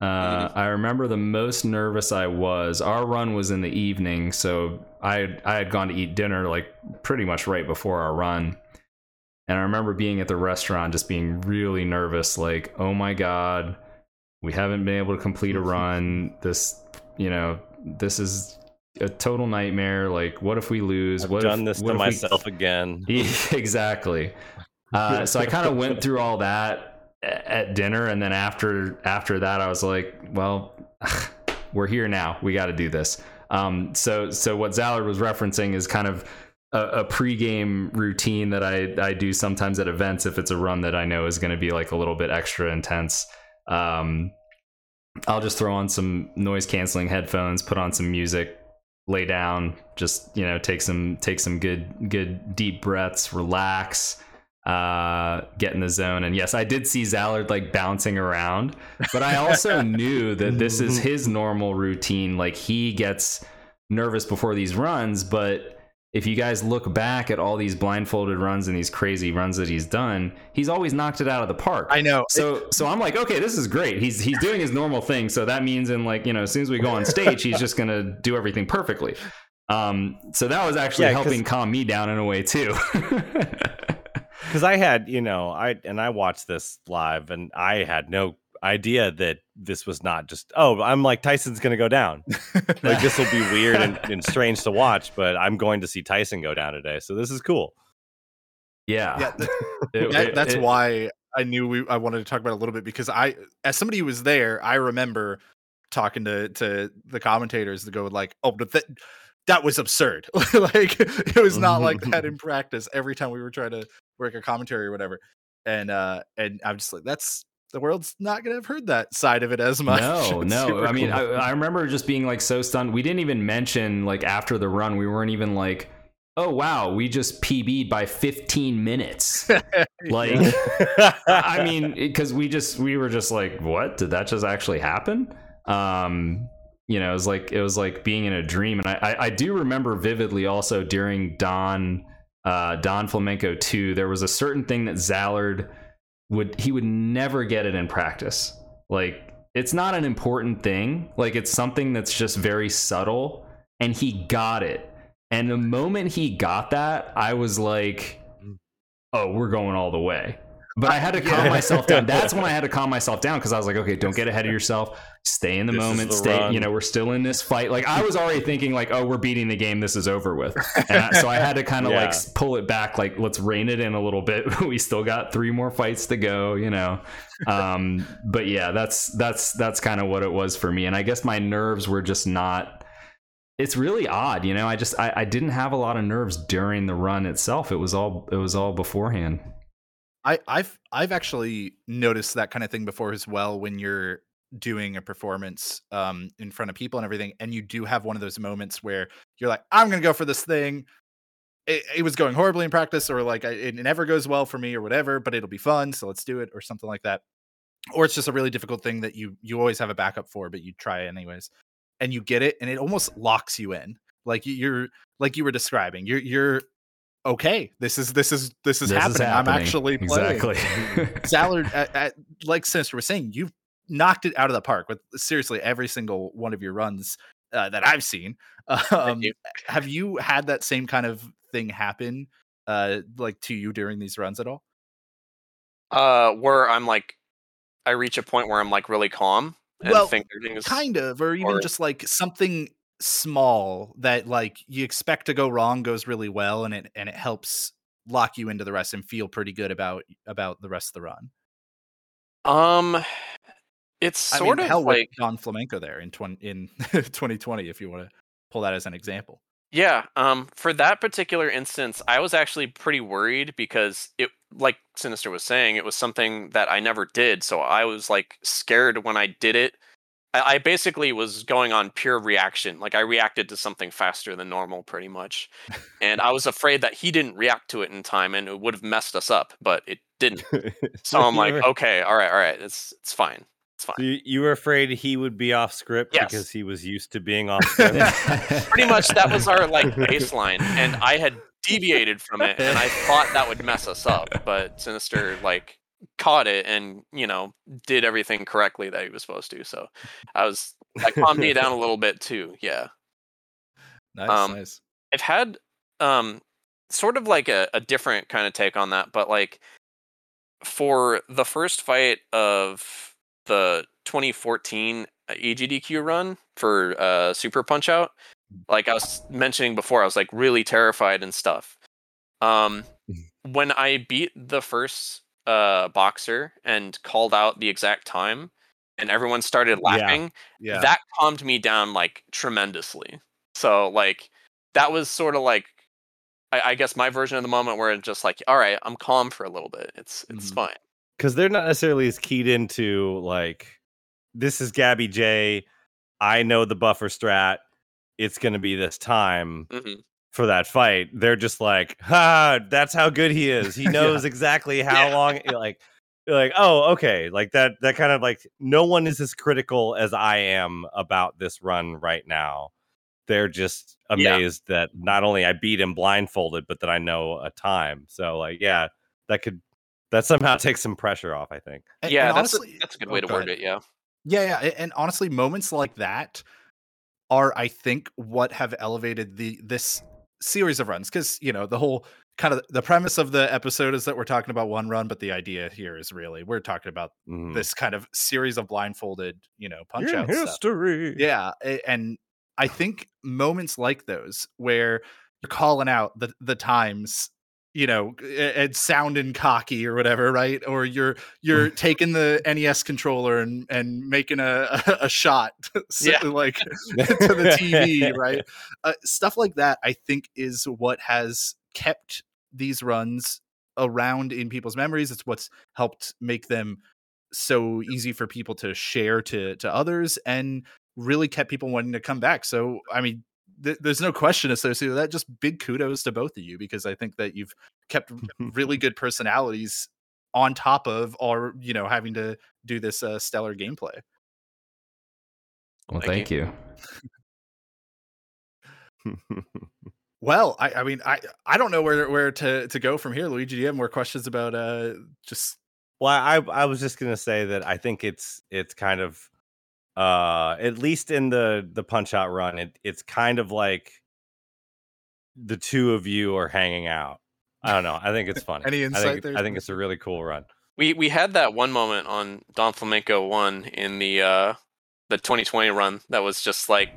Uh, Mm-hmm. I remember the most nervous I was. Our run was in the evening, so I I had gone to eat dinner like pretty much right before our run, and I remember being at the restaurant just being really nervous. Like, oh my god, we haven't been able to complete a run. This, you know, this is a total nightmare. Like, what if we lose? I've what done if, this what to if we- myself again. exactly. Uh, so I kind of went through all that at dinner, and then after after that, I was like, "Well, we're here now. We got to do this." Um, so so what Zallard was referencing is kind of a, a pregame routine that I I do sometimes at events if it's a run that I know is going to be like a little bit extra intense. Um, I'll just throw on some noise canceling headphones, put on some music, lay down, just you know, take some take some good good deep breaths, relax, uh, get in the zone. And yes, I did see Zallard like bouncing around, but I also knew that this is his normal routine. Like he gets nervous before these runs, but if you guys look back at all these blindfolded runs and these crazy runs that he's done, he's always knocked it out of the park. I know. So so I'm like, okay, this is great. He's he's doing his normal thing. So that means in like, you know, as soon as we go on stage, he's just gonna do everything perfectly. Um, so that was actually Yeah, 'cause- helping calm me down in a way too. Because I had, you know, I and I watched this live, and I had no idea that this was not just. Oh, I'm like Tyson's going to go down. Like this will be weird and, and strange to watch, but I'm going to see Tyson go down today, so this is cool. yeah. yeah, th- It- that, it- that's it- why I knew we I wanted to talk about it a little bit because I as somebody who was there, I remember talking to to the commentators to go like, "Oh, but that that was absurd. like it was not like that in practice every time we were trying to work a commentary or whatever." And uh and I'm just like, that's the world's not going to have heard that side of it as much. No, It's no. I mean, cool. I, I remember just being like so stunned. We didn't even mention like after the run, we weren't even like, oh wow, we just PB'd by 15 minutes. like, I mean, because we just we were just like, what did that just actually happen? Um, you know, it was like it was like being in a dream, and I I, I do remember vividly also during Don uh, Don Flamenco two, there was a certain thing that Zallard would he would never get it in practice. Like it's not an important thing. Like it's something that's just very subtle and he got it. And the moment he got that, I was like, mm. "Oh, we're going all the way." But I had to calm Yeah. myself down. That's when I had to calm myself down because I was like, "Okay, don't get ahead of yourself. Stay in the This moment. the Stay. run. You know, we're still in this fight." Like I was already thinking, like, "Oh, we're beating the game. This is over with." And I, so I had to kind of like Yeah. s- pull it back. Like, let's rein it in a little bit. we still got three more fights to go. You know. Um, but yeah, that's that's that's kind of what it was for me. And I guess my nerves were just not it's really odd you know i just I, I didn't have a lot of nerves during the run itself it was all it was all beforehand I, I've I've actually noticed that kind of thing before as well when you're doing a performance um in front of people and everything and you do have one of those moments where you're like i'm gonna go for this thing. It, it was going horribly in practice or like it never goes well for me or whatever but it'll be fun so let's do it or something like that. Or it's just a really difficult thing that you you always have a backup for but you try anyways and you get it and it almost locks you in. Like you- you're like you were describing you're you're okay this is this is this is, This happening. i'm happening. actually playing exactly Zallard, at, at, like Sinister was saying, you've knocked it out of the park with seriously every single one of your runs uh, that I've seen. Um, you. have you had that same kind of thing happen, uh, like to you during these runs at all? Uh, where I'm like, I reach a point where I'm like really calm and Well, think everything Kind of, or even or- just like something small that like you expect to go wrong goes really well, and it and it helps lock you into the rest and feel pretty good about about the rest of the run. Um, it's I sort mean, of hell, like Don Flamenco there in 20, in 2020, if you want to pull that as an example. Yeah, um, for that particular instance, I was actually pretty worried because it, like Sinister was saying, it was something that I never did. So I was like scared when I did it. I, I basically was going on pure reaction. Like I reacted to something faster than normal, pretty much, and I was afraid that he didn't react to it in time, and it would have messed us up. But it didn't. So I'm like, okay, all right, all right, it's it's fine, it's fine. so you, you were afraid he would be off script Yes. because he was used to being off script. pretty much that was our like baseline and i had deviated from it and i thought that would mess us up but sinister like caught it and you know did everything correctly that he was supposed to so i was that calmed me down a little bit too yeah Nice, Um, nice. i've had um sort of like a, a different kind of take on that but like for the first fight of the 2014 EGDQ run for uh, Super Punch Out, like I was mentioning before, I was like really terrified and stuff. Um, when I beat the first uh, boxer and called out the exact time, and everyone started laughing, Yeah. that calmed me down like tremendously. So like that was sort of like I, I guess my version of the moment where it's just like, all right, I'm calm for a little bit. It's it's Mhm. fine. because they're not necessarily as keyed into like this is Gabby J. I know the buffer strat. It's going to be this time hmm for that fight. They're just like, ha, that's how good he is. He knows exactly how Yeah. long. Eh, like, like, oh, okay, like that. That kind of like no one is as critical as I am about this run right now. They're just Yeah. amazed that not only I beat him blindfolded, but that I know a time. So like, yeah, that could that somehow takes some pressure off. I think. And- Yeah, and that's honestly, a, that's a good oh, way to go word ahead. it. Yeah. Yeah, yeah, and honestly, moments like that are, I think, what have elevated the this series of runs. Because you know, the whole kind of the premise of the episode is that we're talking about one run, but the idea here is really we're talking about Mhm. this kind of series of blindfolded, you know, punch out stuff. history. Yeah, and I think moments like those where you're calling out the the times, you know, a- and sounding cocky or whatever, right? Or you're you're taking the NES controller and and making a a shot, so- Yeah. like to the TV, right? Uh, stuff like that, I think, is what has kept these runs around in people's memories. It's what's helped make them so easy for people to share to to others and really kept people wanting to come back. So, I mean, th- there's no question associated with that. Just big kudos to both of you because I think that you've kept really good personalities on top of or you know having to do this uh, stellar gameplay. well Thank thank you, Well, I, I mean, I I don't know where where to to go from here. Luigi, do you have more questions about uh just Well, I I was just gonna say that I think it's it's kind of uh at least in the the punch out run it it's kind of like the two of you are hanging out i don't know i think it's funny Any I insight think, there, I think it's a really cool run We we had that one moment on Don Flamenco one in the uh the 2020 run that was just like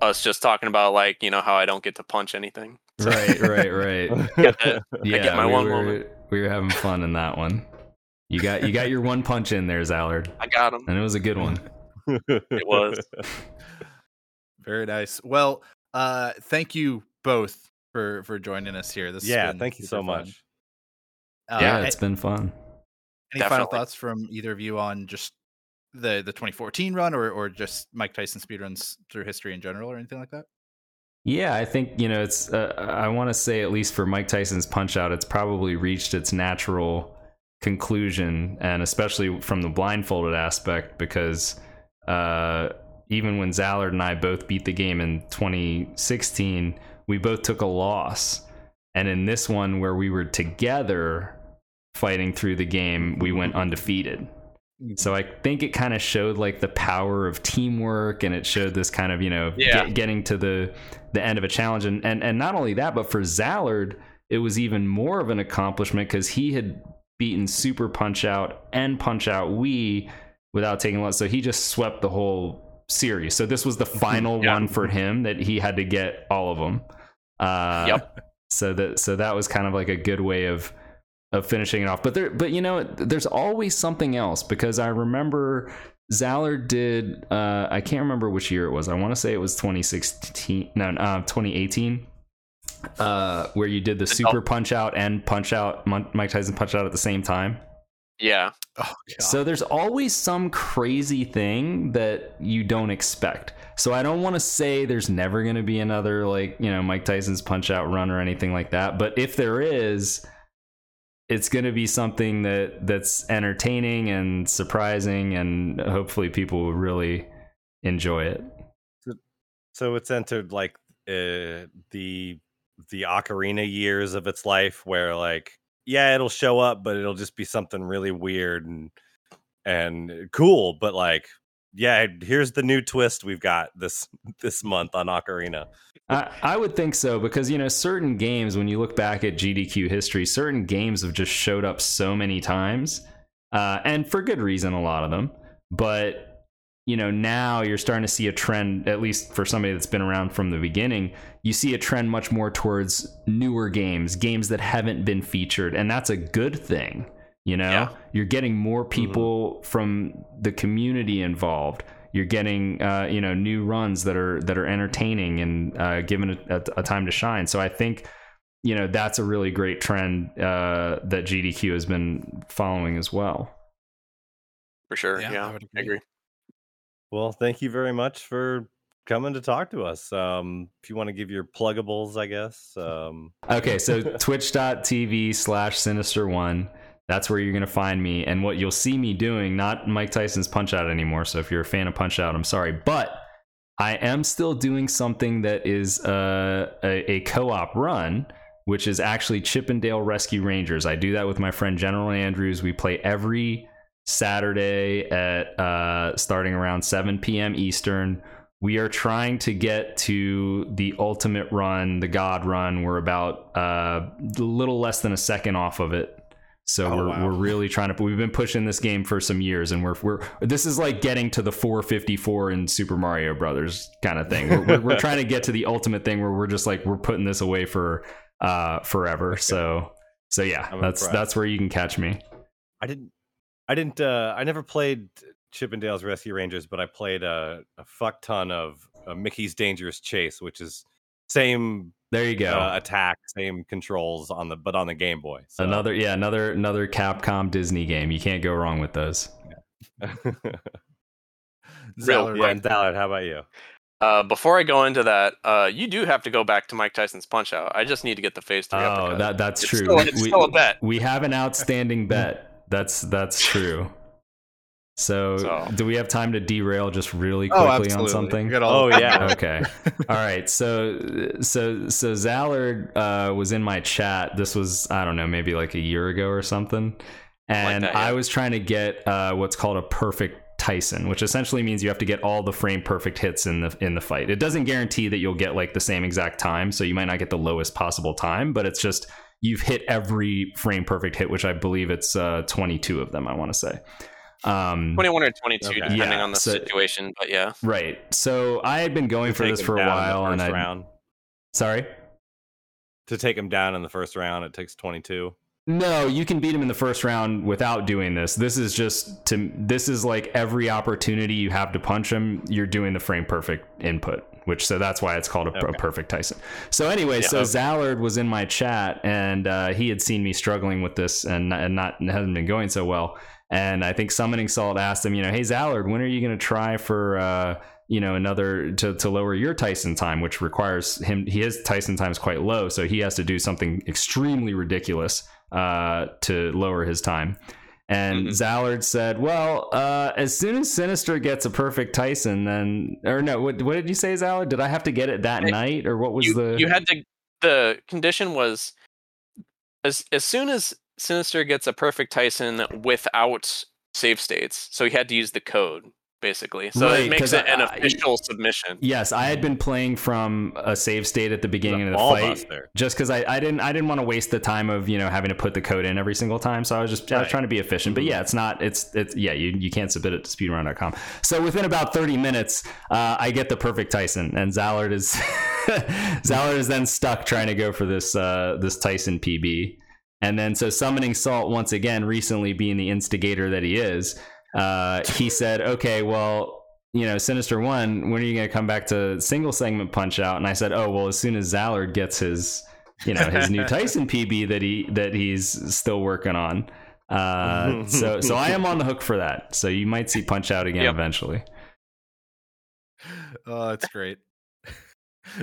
us just talking about like you know how I don't get to punch anything. Right, right, right. Get that- Yeah, get my we one were moment. we were having fun in that one. You got you got your one punch in there, Zallard, I got him. and it was a good one. It was. Very nice. Well, uh, thank you both for for joining us here. This has yeah thank you so fun. much Uh, yeah, a- it's been fun. any final thoughts from either of you on just the the 2014 run, or or just Mike Tyson speedruns through history in general, or anything like that? Yeah, I think you know it's. Uh, I want to say at least for Mike Tyson's Punch Out, it's probably reached its natural conclusion, and especially from the blindfolded aspect, because uh, even when Zallard and I both beat the game in 2016, we both took a loss, and in this one where we were together fighting through the game, we went undefeated. So I think it kind of showed like the power of teamwork, and it showed this kind of you know Yeah. get, getting to the the end of a challenge, and and and not only that, but for Zallard, it was even more of an accomplishment because he had beaten Super Punch Out and Punch Out Wii without taking loss. So he just swept the whole series. So this was the final Yeah. one for him that he had to get all of them. Uh, Yep. So that so that was kind of like a good way of of finishing it off. But there, but you know, there's always something else because I remember Zallard did. Uh, I can't remember which year it was. I want to say it was 2016. No, uh, 2018. Uh, where you did the Super Punch Out and Punch Out, Mike Tyson Punch Out at the same time. Yeah. Oh, So there's always some crazy thing that you don't expect. So I don't want to say there's never going to be another like, you know, Mike Tyson's punch out run or anything like that, but if there is, it's going to be something that that's entertaining and surprising and hopefully people will really enjoy it. so it's entered like uh, the the ocarina years of its life where like yeah it'll show up but it'll just be something really weird and and cool but like yeah here's the new twist we've got this this month on ocarina I, I would think so because you know certain games when you look back at GDQ history, certain games have just showed up so many times, uh, and for good reason, a lot of them. But you know now you're starting to see a trend, at least for somebody that's been around from the beginning. You see a trend much more towards newer games, games that haven't been featured, and that's a good thing. You know, Yeah. you're getting more people from the community involved you're getting uh, you know new runs that are that are entertaining and uh, given a, a, a time to shine. So I think you know that's a really great trend uh, that GDQ has been following as well. For sure. Yeah, Yeah. I would I agree. Well thank you very much for coming to talk to us um if you want to give your pluggables i guess um Okay, so twitch.tv slash sinister one. That's where you're gonna find me, and what you'll see me doing, not Mike Tyson's Punch Out anymore. So if you're a fan of Punch Out, I'm sorry, but I am still doing something that is uh, a, a co-op run, which is actually Chip 'n Dale Rescue Rangers. I do that with my friend General Andrews. We play every Saturday at uh, starting around 7 p.m. Eastern. We are trying to get to the ultimate run, the God run. We're about uh, a little less than a second off of it. So Oh, we're, wow. we're really trying to. We've been pushing this game for some years, and we're we're this is like getting to the 454 in Super Mario Brothers kind of thing. We're, we're, we're trying to get to the ultimate thing where we're just like we're putting this away for uh forever. So so yeah, I'm that's impressed. that's where you can catch me. i didn't i didn't uh i never played Chip 'n Dale's Rescue Rangers but i played a, a fuck ton of uh, mickey's dangerous chase which is same There you go. uh, attack, same controls on the but on the Game Boy. So. Another yeah, another another Capcom Disney game. You can't go wrong with those. Real Zeller, yeah, and Zallard, how about you? Uh, before I go into that, uh, you do have to go back to Mike Tyson's Punch Out. I just need to get the Phase Three Oh, uppercut. that that's It's true. still- it's still a bet. We have an outstanding bet. That's that's true. So, So- do we have time to derail just really Oh, quickly absolutely. on something? We got all- Oh yeah, okay. All right. So so so Zallard uh, was in my chat. This was I don't know maybe like a year ago or something, and that, yeah. I was trying to get uh, what's called a perfect Tyson, which essentially means you have to get all the frame perfect hits in the in the fight. It doesn't guarantee that you'll get like the same exact time, so you might not get the lowest possible time, but it's just you've hit every frame perfect hit, which I believe it's uh, 22 of them. I want to say. Um, 21 or 22, Okay. depending Yeah, on the so- situation. But yeah, right. So I had been going To for this for a down in the while, and first I round. sorry. To take him down in the first round, it takes 22. No, you can beat him in the first round without doing this. This is just to this is like every opportunity you have to punch him, you're doing the frame perfect input, which so that's why it's called a, a perfect Tyson. So anyway, Yeah. so Zallard was in my chat and uh, he had seen me struggling with this and and not and hasn't been going so well. And I think Summoning Salt asked him, you know, hey Zallard, when are you going to try for uh, you know another to, to lower your Tyson time, which requires him. He his Tyson time is quite low, so he has to do something extremely ridiculous uh, to lower his time. And Mhm. Zallard said, "Well, uh, as soon as Sinister gets a perfect Tyson, then or no, what, what did you say, Zallard? Did I have to get it that night, or what was you, the? you had to. The condition was as as soon as Sinister gets a perfect Tyson without save states, so he had to use the code basically. So Right, it makes it an I- official submission. yes, I had been playing from a save state at the beginning of the fight. buster. just because I, I didn't I didn't want to waste the time of you know having to put the code in every single time. So I was just I was trying to be efficient. But yeah, it's not it's it's yeah you, you can't submit it to speedrun.com. So within about 30 minutes, uh, I get the perfect Tyson, and Zallard is Zallard is then stuck trying to go for this uh, this Tyson PB. And then so summoning Salt once again, recently being the instigator that he is, uh, he said, okay, well you know, Sinister One, when are you going to come back to single segment punch out? And I said, oh, well, as soon as Zallard gets his, you know, his new Tyson PB that he that he's still working on. Uh, so so I am on the hook for that. So you might see punch out again Yep. eventually. Oh, that's great.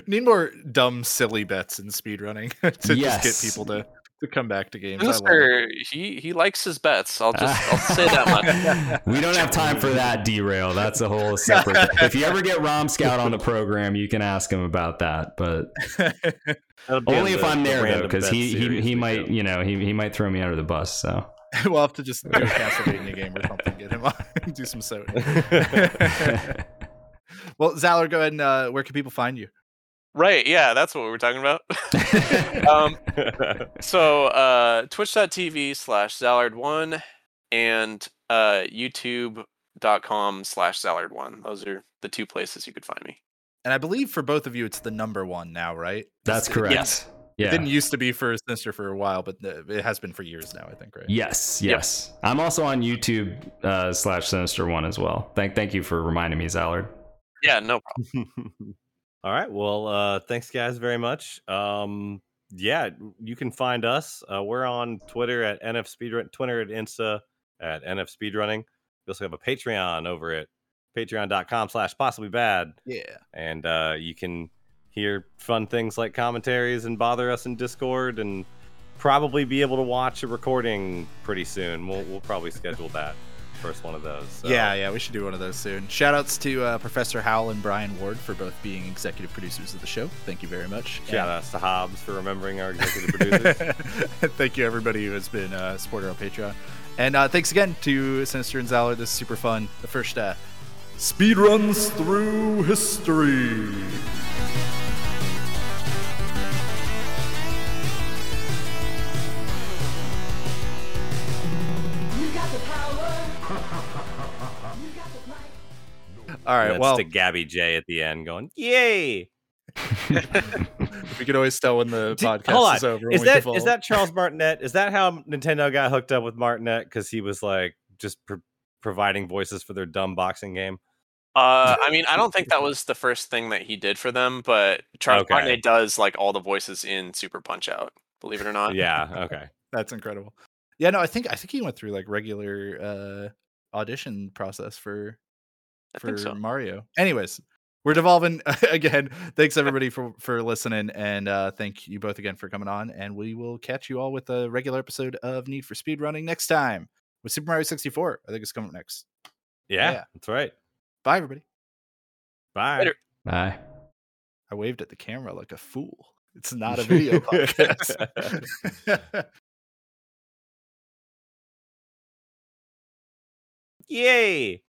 Need more dumb, silly bets in speedrunning to Yes. just get people to, to come back to games. I. Sinister, he he likes his bets. I'll just I'll say that much. we don't have time for that derail. That's a whole separate. if you ever get Rom Scout on the program, you can ask him about that. But only if the- I'm the there though, because he he, he might do. you know he he might throw me under the bus. So we'll have to just do a Castlevania game or something. Get him on. do some so. well, Zallard, go ahead and uh, where can people find you? Right, yeah, that's what we were talking about. um, so uh, twitch.tv slash Zallard1 and uh, youtube.com slash Zallard1. Those are the two places you could find me. And I believe for both of you, it's the number one now, right? that's It's- correct. Yes. It didn't used to be for Sinister for a while, but uh, it has been for years now. I think, right? Yes, yes. I'm also on YouTube uh, slash Sinister One as well. Thank thank you for reminding me, Zallard. Yeah, no problem. All right. Well, uh, thanks, guys, very much. Um, yeah, you can find us. Uh, we're on Twitter at NF Speedrun, Twitter at Insta at NF Speedrunning. We also have a Patreon over at patreon.com slash possibly bad. Yeah. And uh, you can hear fun things like commentaries and bother us in Discord and probably be able to watch a recording pretty soon. We'll, we'll probably schedule that first one of those. So. Yeah, yeah, we should do one of those soon. Shout outs to uh, Professor Howell and Brian Ward for both being executive producers of the show. Thank you very much. Shout outs to Hobbs for remembering our executive producers. Thank you, everybody who has been uh, a supporter on Patreon. And uh, thanks again to Sinister and Zallard. This is super fun. The first uh, speed runs through history. All right, That's well, to Gabby J at the end going, Yay! we can always tell when the Did- podcast hold on. is over. Is when we that devolve. is that Charles Martinet? Is that how Nintendo got hooked up with Martinet? Because he was like just pro- providing voices for their dumb boxing game. Uh, I mean, I don't think that was the first thing that he did for them, but Charles Okay. Martinet does like all the voices in Super Punch Out. Believe it or not. Yeah. Okay. That's incredible. Yeah, no, I think I think he went through like regular uh audition process for I for think so. Mario. Anyways, we're devolving again. Thanks everybody for for listening, and uh thank you both again for coming on. And we will catch you all with a regular episode of Need for Speed Running next time with Super Mario 64. I think it's coming up next. Yeah, Yeah. that's right. Bye, everybody. Bye. Later. Bye. I waved at the camera like a fool. It's not a video podcast. Yay!